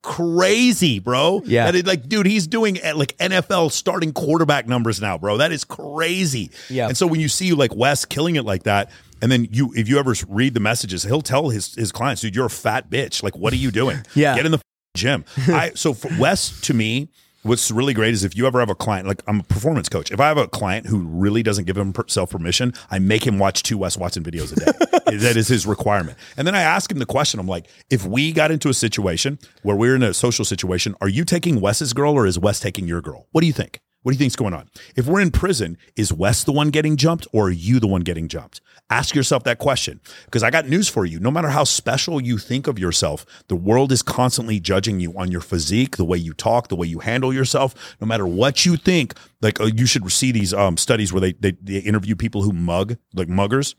crazy, bro. Yeah. that is like, dude, he's doing uh, like NFL starting quarterback numbers now, bro. That is crazy. Yeah. and so when you see you like Wes killing it like that. And then you, if you ever read the messages, he'll tell his his clients, "Dude, you're a fat bitch. Like, what are you doing? Yeah. get in the gym." I so for Wes to me, what's really great is if you ever have a client, like I'm a performance coach. If I have a client who really doesn't give himself permission, I make him watch two Wes Watson videos a day. that is his requirement. And then I ask him the question. I'm like, if we got into a situation where we're in a social situation, are you taking Wes's girl or is Wes taking your girl? What do you think? What do you think's going on? If we're in prison, is Wes the one getting jumped or are you the one getting jumped? Ask yourself that question because I got news for you. No matter how special you think of yourself, the world is constantly judging you on your physique, the way you talk, the way you handle yourself. No matter what you think, like uh, you should see these um, studies where they, they they interview people who mug, like muggers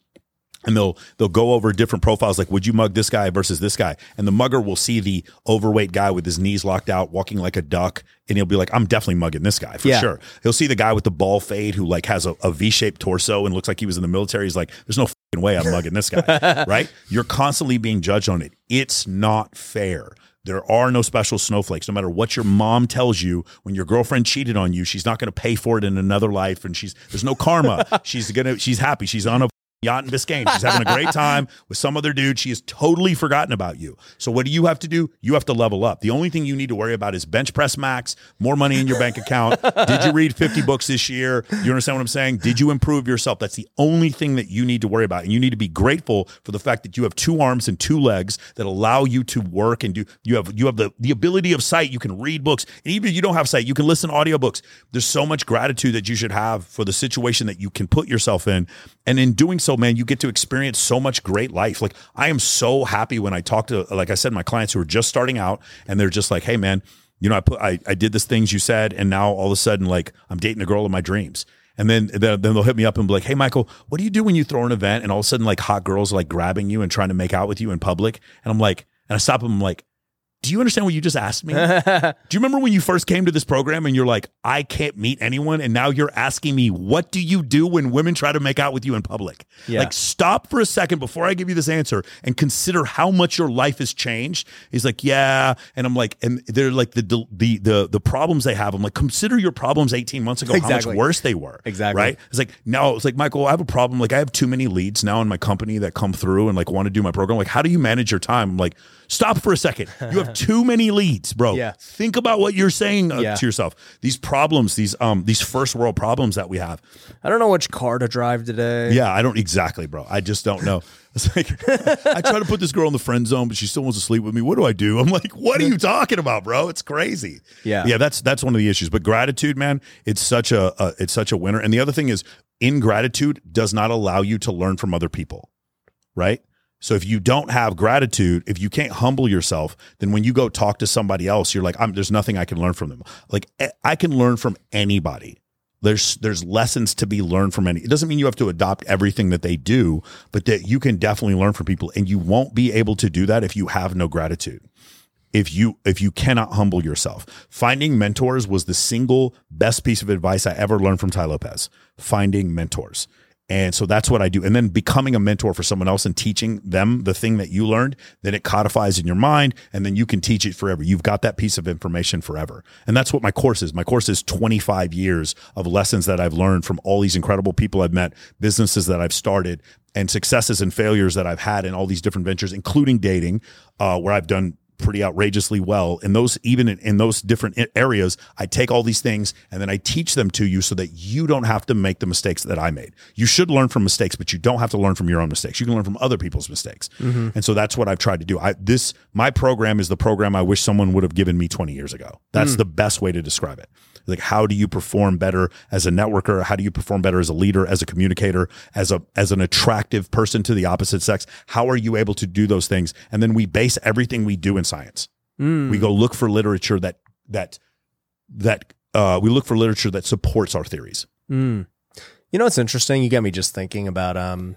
and they'll they'll go over different profiles like would you mug this guy versus this guy and the mugger will see the overweight guy with his knees locked out walking like a duck and he'll be like i'm definitely mugging this guy for Yeah. sure he'll see the guy with the ball fade who like has a, a v-shaped torso and looks like he was in the military he's like there's no fing way i'm mugging this guy right you're constantly being judged on it it's not fair there are no special snowflakes. No matter what your mom tells you, when your girlfriend cheated on you, she's not going to pay for it in another life, and she's there's no karma. she's gonna she's happy. She's on a yacht in Biscayne. She's having a great time with some other dude. She has totally forgotten about you. So what do you have to do? You have to level up. The only thing you need to worry about is bench press max, more money in your bank account. Did you read 50 books this year? You understand what I'm saying? Did you improve yourself? That's the only thing that you need to worry about. And you need to be grateful for the fact that you have two arms and two legs that allow you to work and do you have you have the, the ability of sight. You can read books. And even if you don't have sight, you can listen to audiobooks. There's so much gratitude that you should have for the situation that you can put yourself in. And in doing so, Oh, man, you get to experience so much great life. Like I am so happy when I talk to, like I said, my clients who are just starting out and they're just like, hey, man, you know, I put, I, I did this things you said, and now all of a sudden, like I'm dating a girl of my dreams. And then, then then they'll hit me up and be like, "Hey, Michael, what do you do when you throw an event and all of a sudden like hot girls are, like grabbing you and trying to make out with you in public?" And I'm like, and I stop them, I'm like, "Do you understand what you just asked me? do you remember when you first came to this program and you're like, I can't meet anyone, and now you're asking me, what do you do when women try to make out with you in public? Yeah. Like, stop for a second before I give you this answer and consider how much your life has changed. He's like, yeah, and I'm like, and they're like the the the the problems they have. I'm like, consider your problems 18 months ago, how much worse they were. Exactly. right? It's like no, it's like Michael, I have a problem. Like I have too many leads now in my company that come through and like want to do my program. Like, how do you manage your time? I'm like, stop for a second. You have too many leads, bro. Yeah. Think about what you're saying uh, Yeah. to yourself. These problems, these um, these first world problems that we have. I don't know which car to drive today. Yeah, I don't exactly, bro. I just don't know. It's like I try to put this girl in the friend zone, but she still wants to sleep with me. What do I do? I'm like, what are you talking about, bro? It's crazy. Yeah. yeah. That's that's one of the issues. But gratitude, man, it's such a, a it's such a winner. And the other thing is, ingratitude does not allow you to learn from other people, right? So if you don't have gratitude, if you can't humble yourself, then when you go talk to somebody else, you're like, I'm, there's nothing I can learn from them. Like eh, I can learn from anybody. There's there's lessons to be learned from any. It doesn't mean you have to adopt everything that they do, but that you can definitely learn from people, and you won't be able to do that if you have no gratitude if you if you cannot humble yourself. Finding mentors was the single best piece of advice I ever learned from Tai Lopez. Finding mentors. And so that's what I do. And then becoming a mentor for someone else and teaching them the thing that you learned, then it codifies in your mind and then you can teach it forever. You've got that piece of information forever. And that's what my course is. My course is 25 years of lessons that I've learned from all these incredible people I've met, businesses that I've started, and successes and failures that I've had in all these different ventures, including dating, uh, where I've done pretty outrageously well. In those even in, in those different areas i take all these things and then i teach them to you so that you don't have to make the mistakes that i made. You should learn from mistakes but you don't have to learn from your own mistakes. You can learn from other people's mistakes. Mm-hmm. And so that's what i've tried to do. I this my program is the program i wish someone would have given me 20 years ago. That's mm. the best way to describe it. Like how do you perform better as a networker? How do you perform better as a leader as a communicator as a as an attractive person to the opposite sex? How are you able to do those things? And then we base everything we do in science we go look for literature that that that uh, we look for literature that supports our theories Mm. You know what's interesting? You got me just thinking about um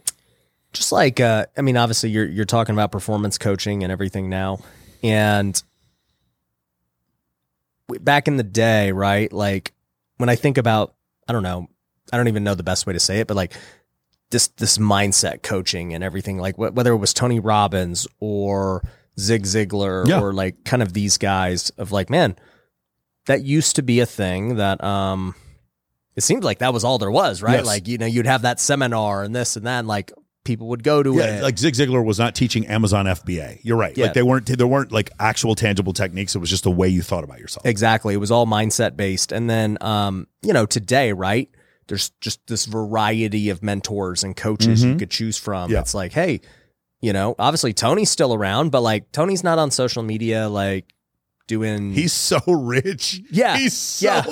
just like uh I mean obviously you're you're talking about performance coaching and everything now. And back in the day, right? Like when I think about I don't know, I don't even know the best way to say it, but like this this mindset coaching and everything like wh- whether it was Tony Robbins or Zig Ziglar Yeah. or like kind of these guys of like man that used to be a thing that um it seemed like that was all there was, right? Yes. Like, you know, you'd have that seminar and this and that, and like people would go to yeah it. like zig ziglar was not teaching amazon fba you're right Yeah. like they weren't there weren't like actual tangible techniques it was just the way you thought about yourself exactly. It was all mindset based. And then um, you know, today, right? There's just this variety of mentors and coaches you Mhm. could choose from. Yeah. It's like, hey, you know, obviously Tony's still around, but like Tony's not on social media like doing he's so rich Yeah. he's so Yeah.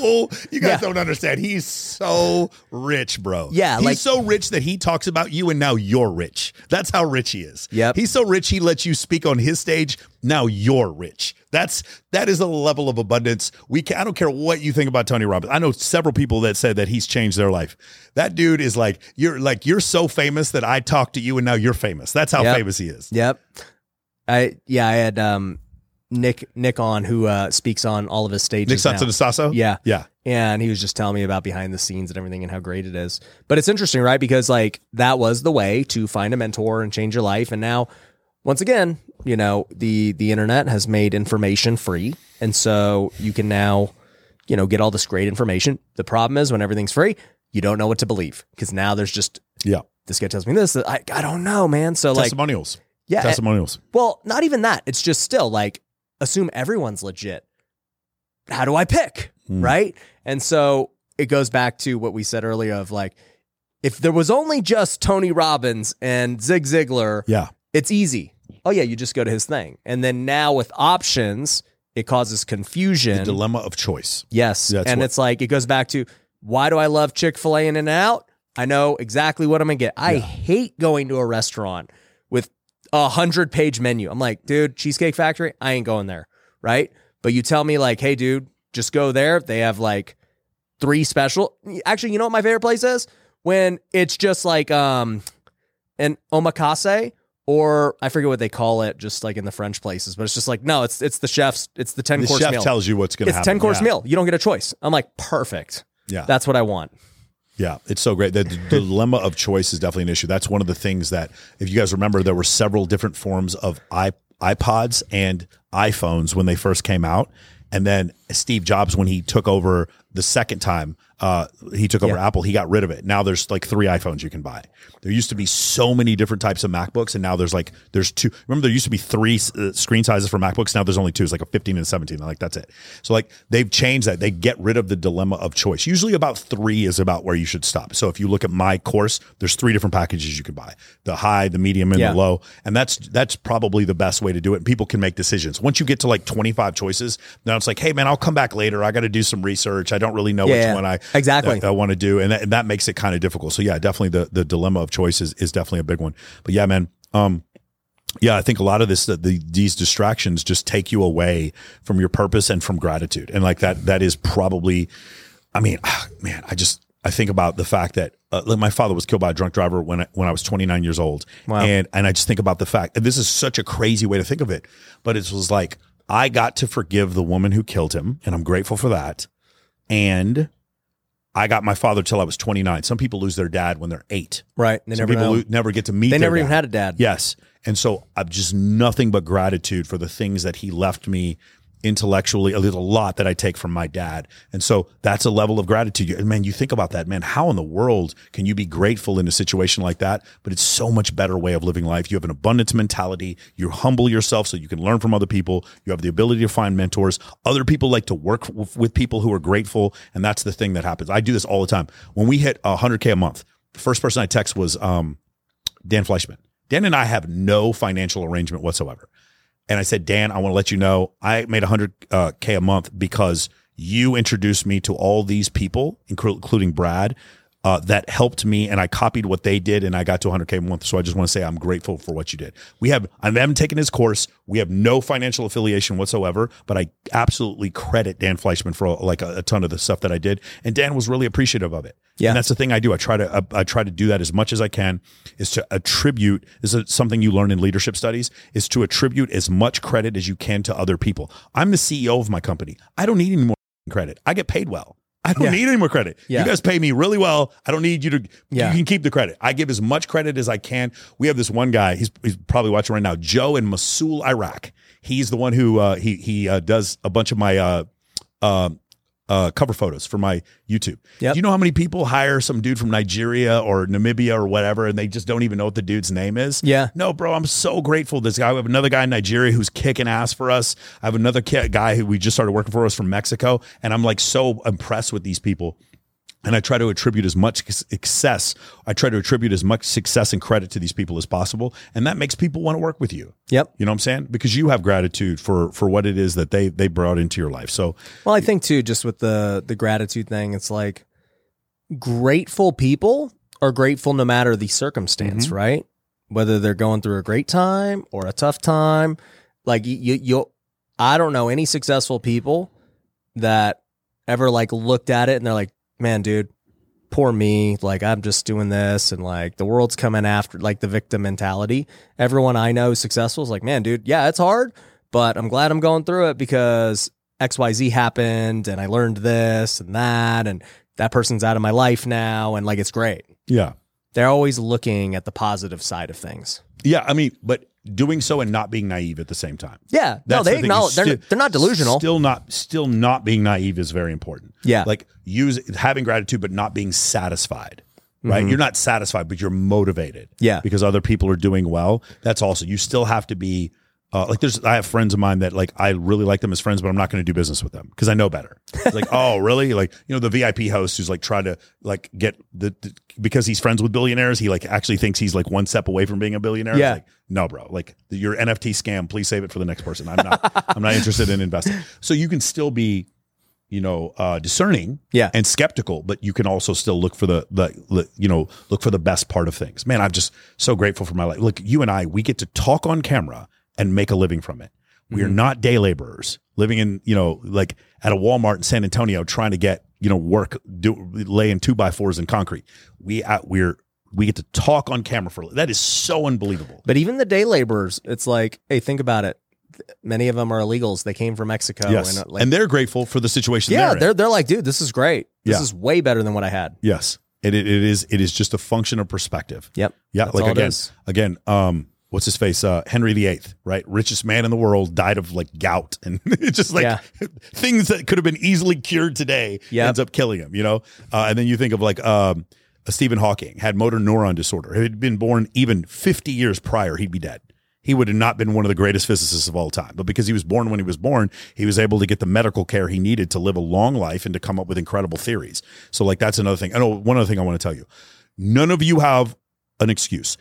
you guys Yeah. don't understand he's so rich bro Yeah, he's like- so rich that he talks about you and now you're rich that's how rich he is Yep. he's so rich he lets you speak on his stage now you're rich that's that is a level of abundance we can, i don't care what you think about tony robbins i know several people that said that he's changed their life that dude is like you're like you're so famous that i talked to you and now you're famous that's how Yep. famous he is Yep. I yeah, I had um Nick Nick on who uh speaks on all of his stages. nick. Santonastasso? Yeah. yeah and he was just telling me about behind the scenes and everything and how great it is. But it's interesting, right? Because like that was the way to find a mentor and change your life. And now, once again, you know the the internet has made information free, and so you can now, you know, get all this great information. The problem is when everything's free, you don't know what to believe because now there's just yeah this guy tells me this. I, I don't know, man. So like, Testimonials. yeah, Testimonials. well, not even that. It's just still like assume everyone's legit. How do I pick? Hmm. Right. And so it goes back to what we said earlier of like, if there was only just Tony Robbins and Zig Ziglar, Yeah. it's easy. Oh, yeah, you just go to his thing. And then now with options, it causes confusion. The dilemma of choice. Yes. That's and what- it's like, it goes back to why do I love Chick fil A In-N-Out? I know exactly what I'm going to get. I Yeah. hate going to a restaurant a hundred page menu. I'm like, dude, Cheesecake Factory, I ain't going there. Right. But you tell me, like, hey, dude, just go there. They have like three special. Actually, you know what my favorite place is? When it's just like um an omakase or I forget what they call it, just like in the French places, but it's just like, no, it's it's the chef's, it's the 10 The course chef meal. tells you what's going to it's happen. 10 course Yeah. meal. You don't get a choice. I'm like, perfect. Yeah. That's what I want. Yeah, it's so great. The, the dilemma of choice is definitely an issue. That's one of the things that, if you guys remember, there were several different forms of iPods and iPhones when they first came out, and then Steve Jobs, when he took over the second time, uh, he took over Yeah. Apple. He got rid of it. Now there's like three iPhones you can buy. There used to be so many different types of MacBooks, and now there's like there's two. Remember, there used to be three uh, screen sizes for MacBooks. Now there's only two. It's like a 15 and a 17. Like that's it. So like they've changed that. They get rid of the dilemma of choice. Usually about three is about where you should stop. So if you look at my course, there's three different packages you can buy: the high, the medium, and Yeah. the low. And that's that's probably the best way to do it. And people can make decisions. Once you get to like 25 choices, now it's like, hey man, I'll come back later. I got to do some research. I don't really know Yeah, which one I exactly. I want to do, and that, and that makes it kind of difficult. So yeah, definitely the the dilemma of choice is, is definitely a big one. But yeah, man, um, yeah, I think a lot of this the, these distractions just take you away from your purpose and from gratitude, and like that that is probably, I mean, ah, man, I just I think about the fact that uh, like my father was killed by a drunk driver when I, when I was 29 years old, Wow. and and I just think about the fact, and this is such a crazy way to think of it, but it was like I got to forgive the woman who killed him, and I'm grateful for that, and I got my father till I was 29. Some people lose their dad when they're eight. Right. They Some never people know. lo- never get to meet. they their never even dad. had a dad. Yes. And so I've just nothing but gratitude for the things that he left me intellectually, a little lot that I take from my dad. And so that's a level of gratitude. And man, you think about that, man, how in the world can you be grateful in a situation like that? But it's so much better way of living life. You have an abundance mentality. You humble yourself so you can learn from other people. You have the ability to find mentors. Other people like to work with, with people who are grateful. And that's the thing that happens. I do this all the time. When we hit 100K a month, the first person I text was, um, Dan Fleyshman. Dan and I have no financial arrangement whatsoever. And I said, Dan, I want to let you know I made 100K uh, a month because you introduced me to all these people, including Brad, uh, that helped me. And I copied what they did and I got to 100K a month. So I just want to say I'm grateful for what you did. We have, I haven't taken his course. We have no financial affiliation whatsoever, but I absolutely credit Dan Fleyshman for like a, a ton of the stuff that I did. And Dan was really appreciative of it. Yeah. And that's the thing I do. I try to I, I try to do that as much as I can. Is to attribute this is something you learn in leadership studies. Is to attribute as much credit as you can to other people. I'm the CEO of my company. I don't need any more credit. I get paid well. I don't Yeah. need any more credit. Yeah. You guys pay me really well. I don't need you to. Yeah. You can keep the credit. I give as much credit as I can. We have this one guy. He's, he's probably watching right now. Joe in Mosul, Iraq. He's the one who uh, he he uh, does a bunch of my uh, uh, cover photos for my YouTube. Yep. Do you know how many people hire some dude from Nigeria or Namibia or whatever, and they just don't even know what the dude's name is? Yeah. No, bro, I'm so grateful. This guy. We have another guy in Nigeria who's kicking ass for us. I have another guy who we just started working for us from Mexico, and I'm like so impressed with these people. And I try to attribute as much success. I try to attribute as much success and credit to these people as possible, and that makes people want to work with you. Yep. You know what I'm saying? Because you have gratitude for for what it is that they they brought into your life. So Well, I think too, just with the the gratitude thing, it's like grateful people are grateful no matter the circumstance, mm-hmm. right? Whether they're going through a great time or a tough time. Like you, you, you I don't know any successful people that ever like looked at it and they're like, man, dude, poor me. Like I'm just doing this and like the world's coming after like the victim mentality. Everyone I know is successful is like, man, dude, yeah, it's hard, but I'm glad I'm going through it because XYZ happened and I learned this and that and that person's out of my life now and like it's great. yeah, They're always looking at the positive side of things. yeah. I mean, but doing so and not being naive at the same time. Yeah. no, they the acknowledge they're, they're not delusional. Still not, still not being naive is very important. Yeah. like use having gratitude, but not being satisfied. right? Mhm. You're not satisfied, but you're motivated Yeah. because other people are doing well. That's also you still have to be uh, like there's I have friends of mine that like I really like them as friends, but I'm not going to do business with them because I know better. It's like, oh, really? Like you know the VIP host who's like trying to like get the, the because he's friends with billionaires, he like actually thinks he's like one step away from being a billionaire. Yeah. like, no, bro. Like your NFT scam, please save it for the next person. I'm not. I'm not interested in investing. So you can still be, you know, uh, discerning Yeah. and skeptical, but you can also still look for the, the, the, you know, look for the best part of things. Man, I'm just so grateful for my life. Look, you and I, we get to talk on camera and make a living from it. We are Mhm. not day laborers living in, you know, like at a Walmart in San Antonio trying to get, you know, work, do, laying two by fours in concrete. We, uh, we're, we get to talk on camera for that is so unbelievable. But even the day laborers, it's like, hey, think about it. Many of them are illegals. They came from Mexico. yes, And, uh, like, and they're grateful for the situation. yeah, they're, they're they're like, dude, this is great. This Yeah. is way better than what I had. Yes. It, it, it is it is just a function of perspective. Yep. Yeah. That's like again, again, um, what's his face? Uh, Henry VIII, right? Richest man in the world, died of like gout, and it's just like Yeah. things that could have been easily cured today Yep. ends up killing him. You know, uh, and then you think of like um, Stephen Hawking had motor neuron disorder. If he'd been born even fifty years prior, he'd be dead. He would have not been one of the greatest physicists of all time. But because he was born when he was born, he was able to get the medical care he needed to live a long life and to come up with incredible theories. So, like, that's another thing. I know one other thing I want to tell you. None of you have an excuse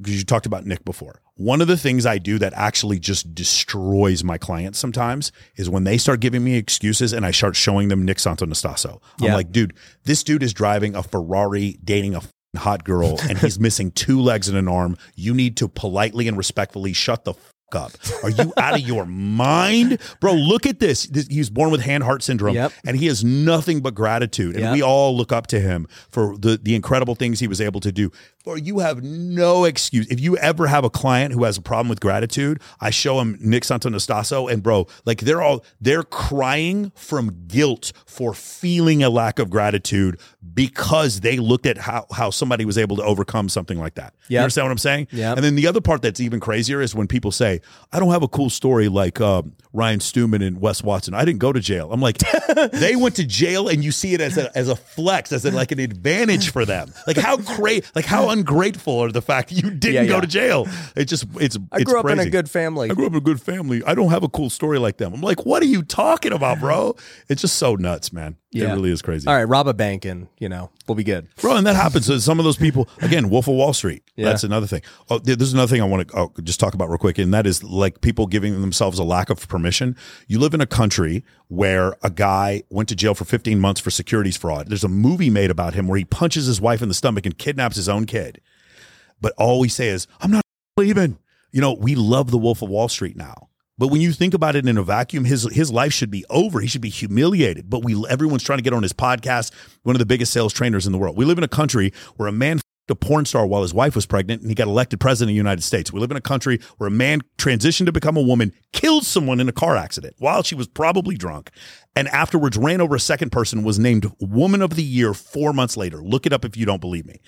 because you talked about Nick before. One of the things I do that actually just destroys my clients sometimes is when they start giving me excuses and I start showing them Nick Santonastasso. I'm Yeah. like, dude, this dude is driving a Ferrari, dating a hot girl, and he's missing two legs and an arm. You need to politely and respectfully shut the f- up. Are you out of your mind? Bro, look at this. This- He was born with Hanhart syndrome Yep. and he has nothing but gratitude. And Yep. we all look up to him for the, the incredible things he was able to do. Or you have no excuse. If you ever have a client who has a problem with gratitude, I show him Nick Santonastasso and bro, like they're all they're crying from guilt for feeling a lack of gratitude because they looked at how how somebody was able to overcome something like that. You Yep. understand what I'm saying? Yep. And then the other part that's even crazier is when people say, I don't have a cool story like um, Ryan Stewman and Wes Watson. I didn't go to jail. I'm like, they went to jail and you see it as a, as a flex, as a, like an advantage for them. Like how great, like how ungrateful are the fact you didn't Yeah, go to jail. It just, it's, I it's grew up in a good family. I grew up in a good family. I don't have a cool story like them. I'm like, what are you talking about, bro? It's just so nuts, man. Yeah. It really is crazy. All right, rob a bank and you know we'll be good. Bro, and that happens to some of those people. Again, Wolf of Wall Street. Yeah. That's another thing. Oh, there's another thing I want to oh, just talk about real quick, and that is like people giving themselves a lack of permission. You live in a country where a guy went to jail for 15 months for securities fraud. There's a movie made about him where he punches his wife in the stomach and kidnaps his own kid. But all we say is, I'm not leaving. You know, we love the Wolf of Wall Street now. But when you think about it in a vacuum, his his life should be over. He should be humiliated. But we everyone's trying to get on his podcast. One of the biggest sales trainers in the world. We live in a country where a man a porn star while his wife was pregnant, and he got elected president of the United States. We live in a country where a man transitioned to become a woman, killed someone in a car accident while she was probably drunk, and afterwards ran over a second person. Was named Woman of the Year four months later. Look it up if you don't believe me.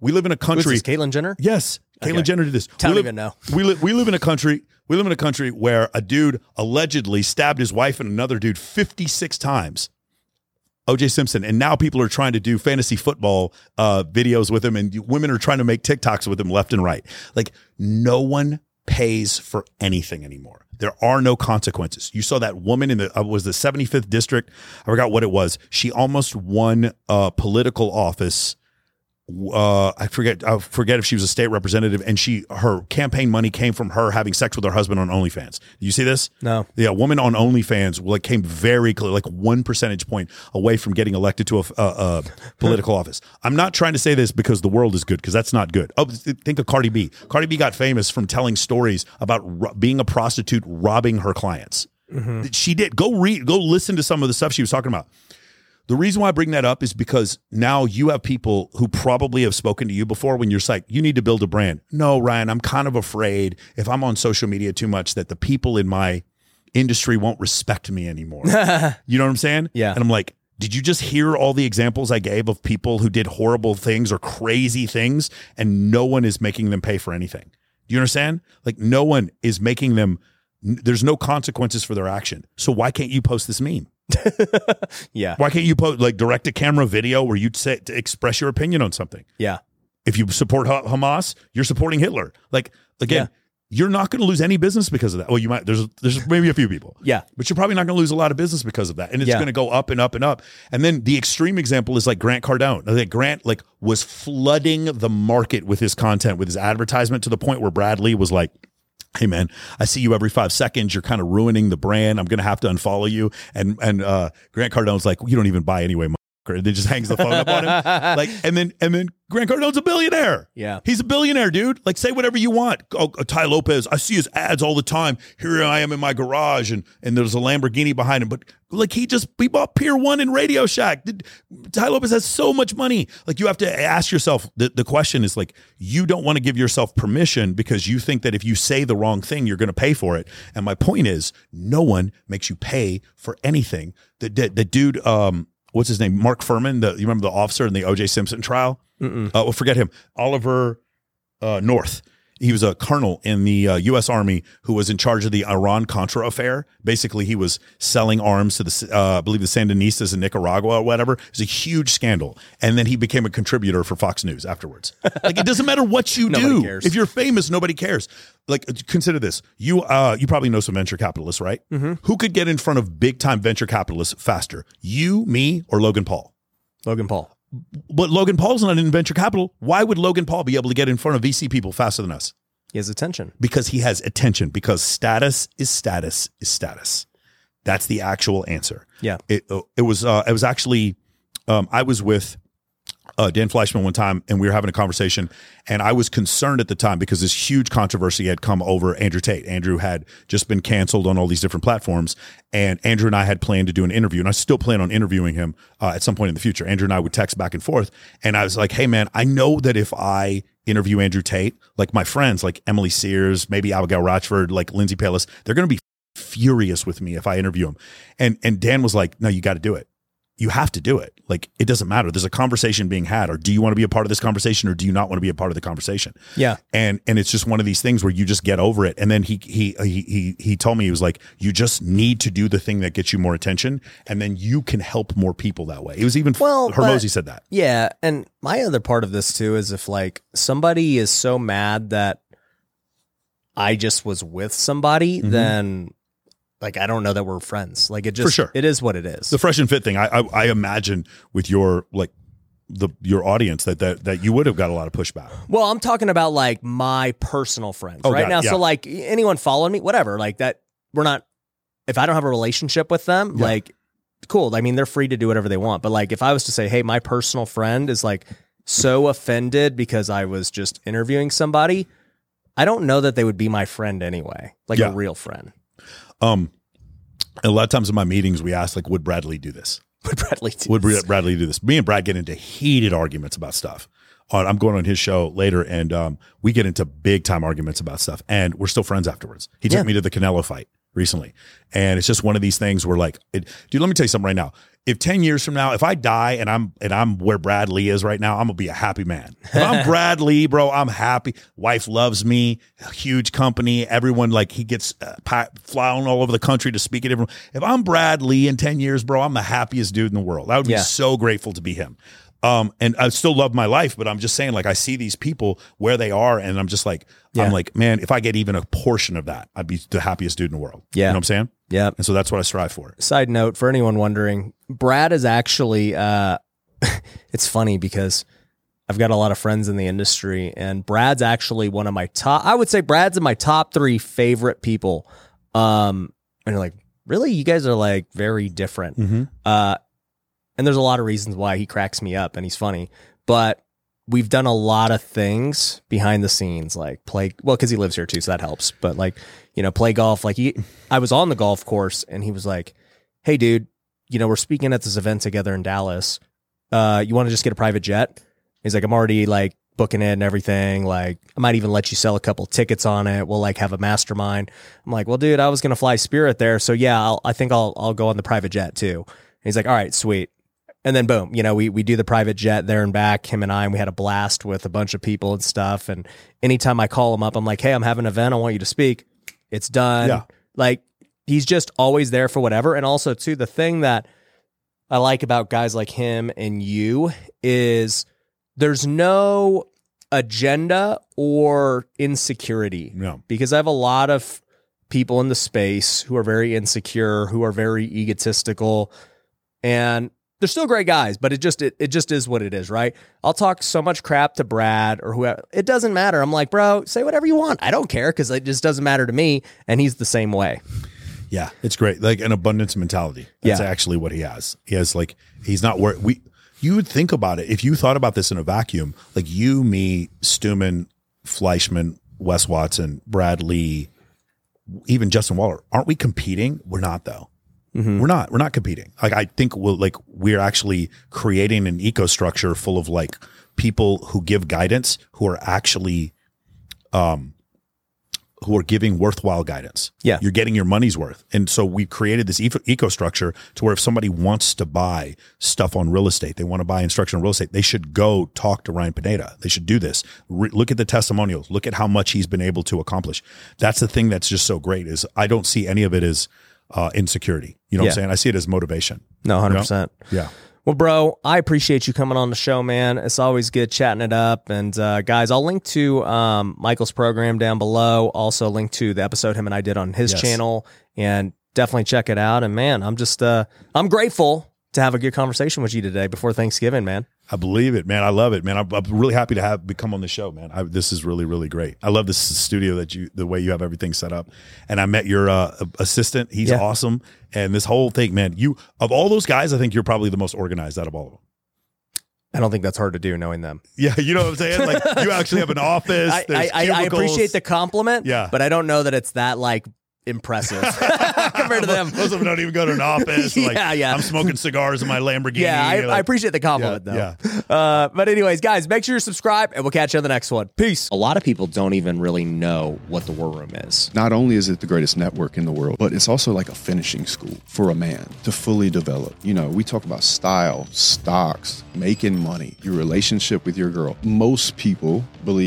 We live in a country. this, Caitlyn Jenner? Yes, Caitlyn Okay. Jenner did this. Don't we live, even know. We live. We live in a country. We live in a country where a dude allegedly stabbed his wife and another dude fifty six times. OJ Simpson, and now people are trying to do fantasy football uh, videos with him, and women are trying to make TikToks with him left and right. Like no one pays for anything anymore. There are no consequences. You saw that woman in the uh, was the 75th district. I forgot what it was. She almost won a political office uh, I forget I forget if she was a state representative and she her campaign money came from her having sex with her husband on OnlyFans. You see this? No. Yeah, a woman on OnlyFans like came very clear, like one percentage point away from getting elected to a, a, a political office. I'm not trying to say this because the world is good because that's not good. Oh, think of Cardi B. Cardi B got famous from telling stories about ro- being a prostitute robbing her clients. She did. Go read. Go listen to some of the stuff she was talking about. The reason why I bring that up is because now you have people who probably have spoken to you before when you're like, you need to build a brand. No, Ryan, I'm kind of afraid if I'm on social media too much that the people in my industry won't respect me anymore. you know what I'm saying? Yeah. And I'm like, did you just hear all the examples I gave of people who did horrible things or crazy things and no one is making them pay for anything? Do you understand? Like, no one is making them, there's no consequences for their action. So why can't you post this meme? yeah. Why can't you put like direct to camera video where you say to express your opinion on something? Yeah. If you support Ha- Hamas, you're supporting Hitler. Like again, you're not going to lose any business because of that. Well, you might. There's there's maybe a few people. Yeah. But you're probably not going to lose a lot of business because of that, and it's Yeah. going to go up and up and up. And then the extreme example is like Grant Cardone. I think Grant like was flooding the market with his content, with his advertisement, to the point where Bradley was like. Hey man, I see you every five seconds. You're kind of ruining the brand. I'm gonna have to unfollow you. And and uh, Grant Cardone's like, you don't even buy anyway, motherfucker," and then just hangs the phone up on him. Like, and then and then Grant Cardone's a billionaire. Yeah. He's a billionaire, dude. Like, say whatever you want. Oh, uh, Tai Lopez, I see his ads all the time. Here I am in my garage, and and there's a Lamborghini behind him. But like, he just he bought Pier One and Radio Shack. Did- Tai Lopez has so much money. Like, you have to ask yourself. The, the question is like, you don't want to give yourself permission because you think that if you say the wrong thing, you're going to pay for it. And my point is, no one makes you pay for anything. The the, the dude, um, what's his name? Mark Fuhrman. The you remember the officer in the O.J. Simpson trial? Uh, well, forget him. Oliver uh, North. He was a colonel in the uh, U.S. Army who was in charge of the Iran Contra affair. Basically, he was selling arms to the, uh, I believe, the Sandinistas in Nicaragua or whatever. It was a huge scandal, and then he became a contributor for Fox News afterwards. Like it doesn't matter what you do. cares. If you're famous, nobody cares. Like consider this: you uh, you probably know some venture capitalists, right? Mm-hmm. Who could get in front of big time venture capitalists faster? You, me, or Logan Paul? Logan Paul. But Logan Paul's not in venture capital. Why would Logan Paul be able to get in front of VC people faster than us? He has attention. Because he has attention. Because status is status is status. That's the actual answer. Yeah. It it was uh, it was actually um, I was with uh, Dan Fleyshman one time, and we were having a conversation, and I was concerned at the time because this huge controversy had come over Andrew Tate. Andrew had just been canceled on all these different platforms, and Andrew and I had planned to do an interview, and I still plan on interviewing him uh, at some point in the future. Andrew and I would text back and forth, and I was like, "Hey, man, I know that if I interview Andrew Tate, like my friends, like Emily Sears, maybe Abigail Ratchford, like Lindsey Pelas, they're going to be furious with me if I interview him." And and Dan was like, "No, you got to do it." You have to do it. Like it doesn't matter. There's a conversation being had, or do you want to be a part of this conversation, or do you not want to be a part of the conversation? Yeah. And and it's just one of these things where you just get over it. And then he he he he he told me he was like, you just need to do the thing that gets you more attention, and then you can help more people that way. It was even Well, Hormozi said that. Yeah, and my other part of this too is if like somebody is so mad that I just was with somebody, Mhm. then like I don't know that we're friends. Like it just For sure. it is what it is. The fresh and fit thing. I I, I imagine with your like the your audience that that that you would have got a lot of pushback. well, I'm talking about like my personal friends Oh, right got it, now. yeah. So like anyone following me, whatever, like that we're not if I don't have a relationship with them, Yeah. like cool. I mean, they're free to do whatever they want. But like if I was to say, "Hey, my personal friend is like so offended because I was just interviewing somebody," I don't know that they would be my friend anyway. Like Yeah. a real friend. Um, a lot of times in my meetings, we ask like, would Bradley do this? Would Bradley do Would this? Bra- Bradley do this? Me and Brad get into heated arguments about stuff. On, I'm going on his show later, and um, we get into big time arguments about stuff, and we're still friends afterwards. He took me to the Canelo fight recently, and it's just one of these things where, like, it, dude, let me tell you something right now. If ten years from now, if I die and I'm and I'm where Brad Lee is right now, I'm gonna be a happy man. If I'm Brad Lee, bro, I'm happy. Wife loves me. Huge company. Everyone like he gets uh, flown all over the country to speak at everyone. If I'm Brad Lee in ten years, bro, I'm the happiest dude in the world. I would be Yeah. so grateful to be him. Um, and I still love my life, but I'm just saying, like, I see these people where they are, and I'm just like, Yeah. I'm like, man, if I get even a portion of that, I'd be the happiest dude in the world. Yeah. You know what I'm saying? Yeah. And so that's what I strive for. Side note for anyone wondering, Brad is actually uh it's funny because I've got a lot of friends in the industry and Brad's actually one of my top I would say Brad's in my top 3 favorite people. Um and you're like, "Really? You guys are like very different." Mm-hmm. Uh and there's a lot of reasons why he cracks me up and he's funny. But we've done a lot of things behind the scenes, like play well, because he lives here too, so that helps. But like, you know, play golf. Like he I was on the golf course and he was like, Hey dude, you know, we're speaking at this event together in Dallas. Uh, you want to just get a private jet? He's like, I'm already like booking it and everything. Like, I might even let you sell a couple tickets on it. We'll like have a mastermind. I'm like, well, dude, I was gonna fly Spirit there, so yeah, I'll, I think I'll I'll go on the private jet too. And he's like, all right, sweet. And then boom, you know, we we do the private jet there and back, him and I, and we had a blast with a bunch of people and stuff. And anytime I call him up, I'm like, hey, I'm having an event, I want you to speak. It's done. Yeah. Like he's just always there for whatever. And also, too, the thing that I like about guys like him and you is there's no agenda or insecurity. No. Because I have a lot of people in the space who are very insecure, who are very egotistical, and they're still great guys, but it just it, it just is what it is, right? I'll talk so much crap to Brad or whoever. It doesn't matter. I'm like, bro, say whatever you want. I don't care because it just doesn't matter to me. And he's the same way. Yeah, it's great. Like an abundance mentality. That's Yeah. actually what he has. He has like he's not where we. You would think about it if you thought about this in a vacuum. Like you, me, Stewman, Fleyshman, Wes Watson, Brad Lee, even Justin Waller. Aren't we competing? We're not though. We're not. We're not competing. Like I think we'll like we're actually creating an eco structure full of like people who give guidance who are actually um who are giving worthwhile guidance. Yeah. You're getting your money's worth. And so we created this eco, structure to where if somebody wants to buy stuff on real estate, they want to buy instruction on real estate, they should go talk to Ryan Pineda. They should do this. Re- look at the testimonials. Look at how much he's been able to accomplish. That's the thing that's just so great is I don't see any of it as uh, insecurity. You know what I'm saying? I see it as motivation. No, 100%. Yeah. Well, bro, I appreciate you coming on the show, man. It's always good chatting it up. And uh, guys, I'll link to um, Michael's program down below. Also, link to the episode him and I did on his Yes. channel, and definitely check it out. And man, I'm just uh, I'm grateful to have a good conversation with you today before Thanksgiving, man. I believe it, man. I love it, man. I'm, I'm really happy to have become on the show, man. I, this is really, really great. I love this studio that you, the way you have everything set up. And I met your uh, assistant. He's Yeah. awesome. And this whole thing, man. You of all those guys, I think you're probably the most organized out of all of them. I don't think that's hard to do, knowing them. Yeah, you know what I'm saying. Like you actually have an office. I, I, I, I appreciate the compliment, Yeah. but I don't know that it's that like impressive compared to them. Most of them don't even go to an office. like, Yeah, yeah. I'm smoking cigars in my Lamborghini. Yeah, I, I appreciate the compliment Yeah, though. Uh, but anyways, guys, make sure you subscribe, and we'll catch you on the next one. Peace. A lot of people don't even really know what the War Room is. Not only is it the greatest network in the world, but it's also like a finishing school for a man to fully develop. You know, we talk about style, stocks, making money, your relationship with your girl. Most people believe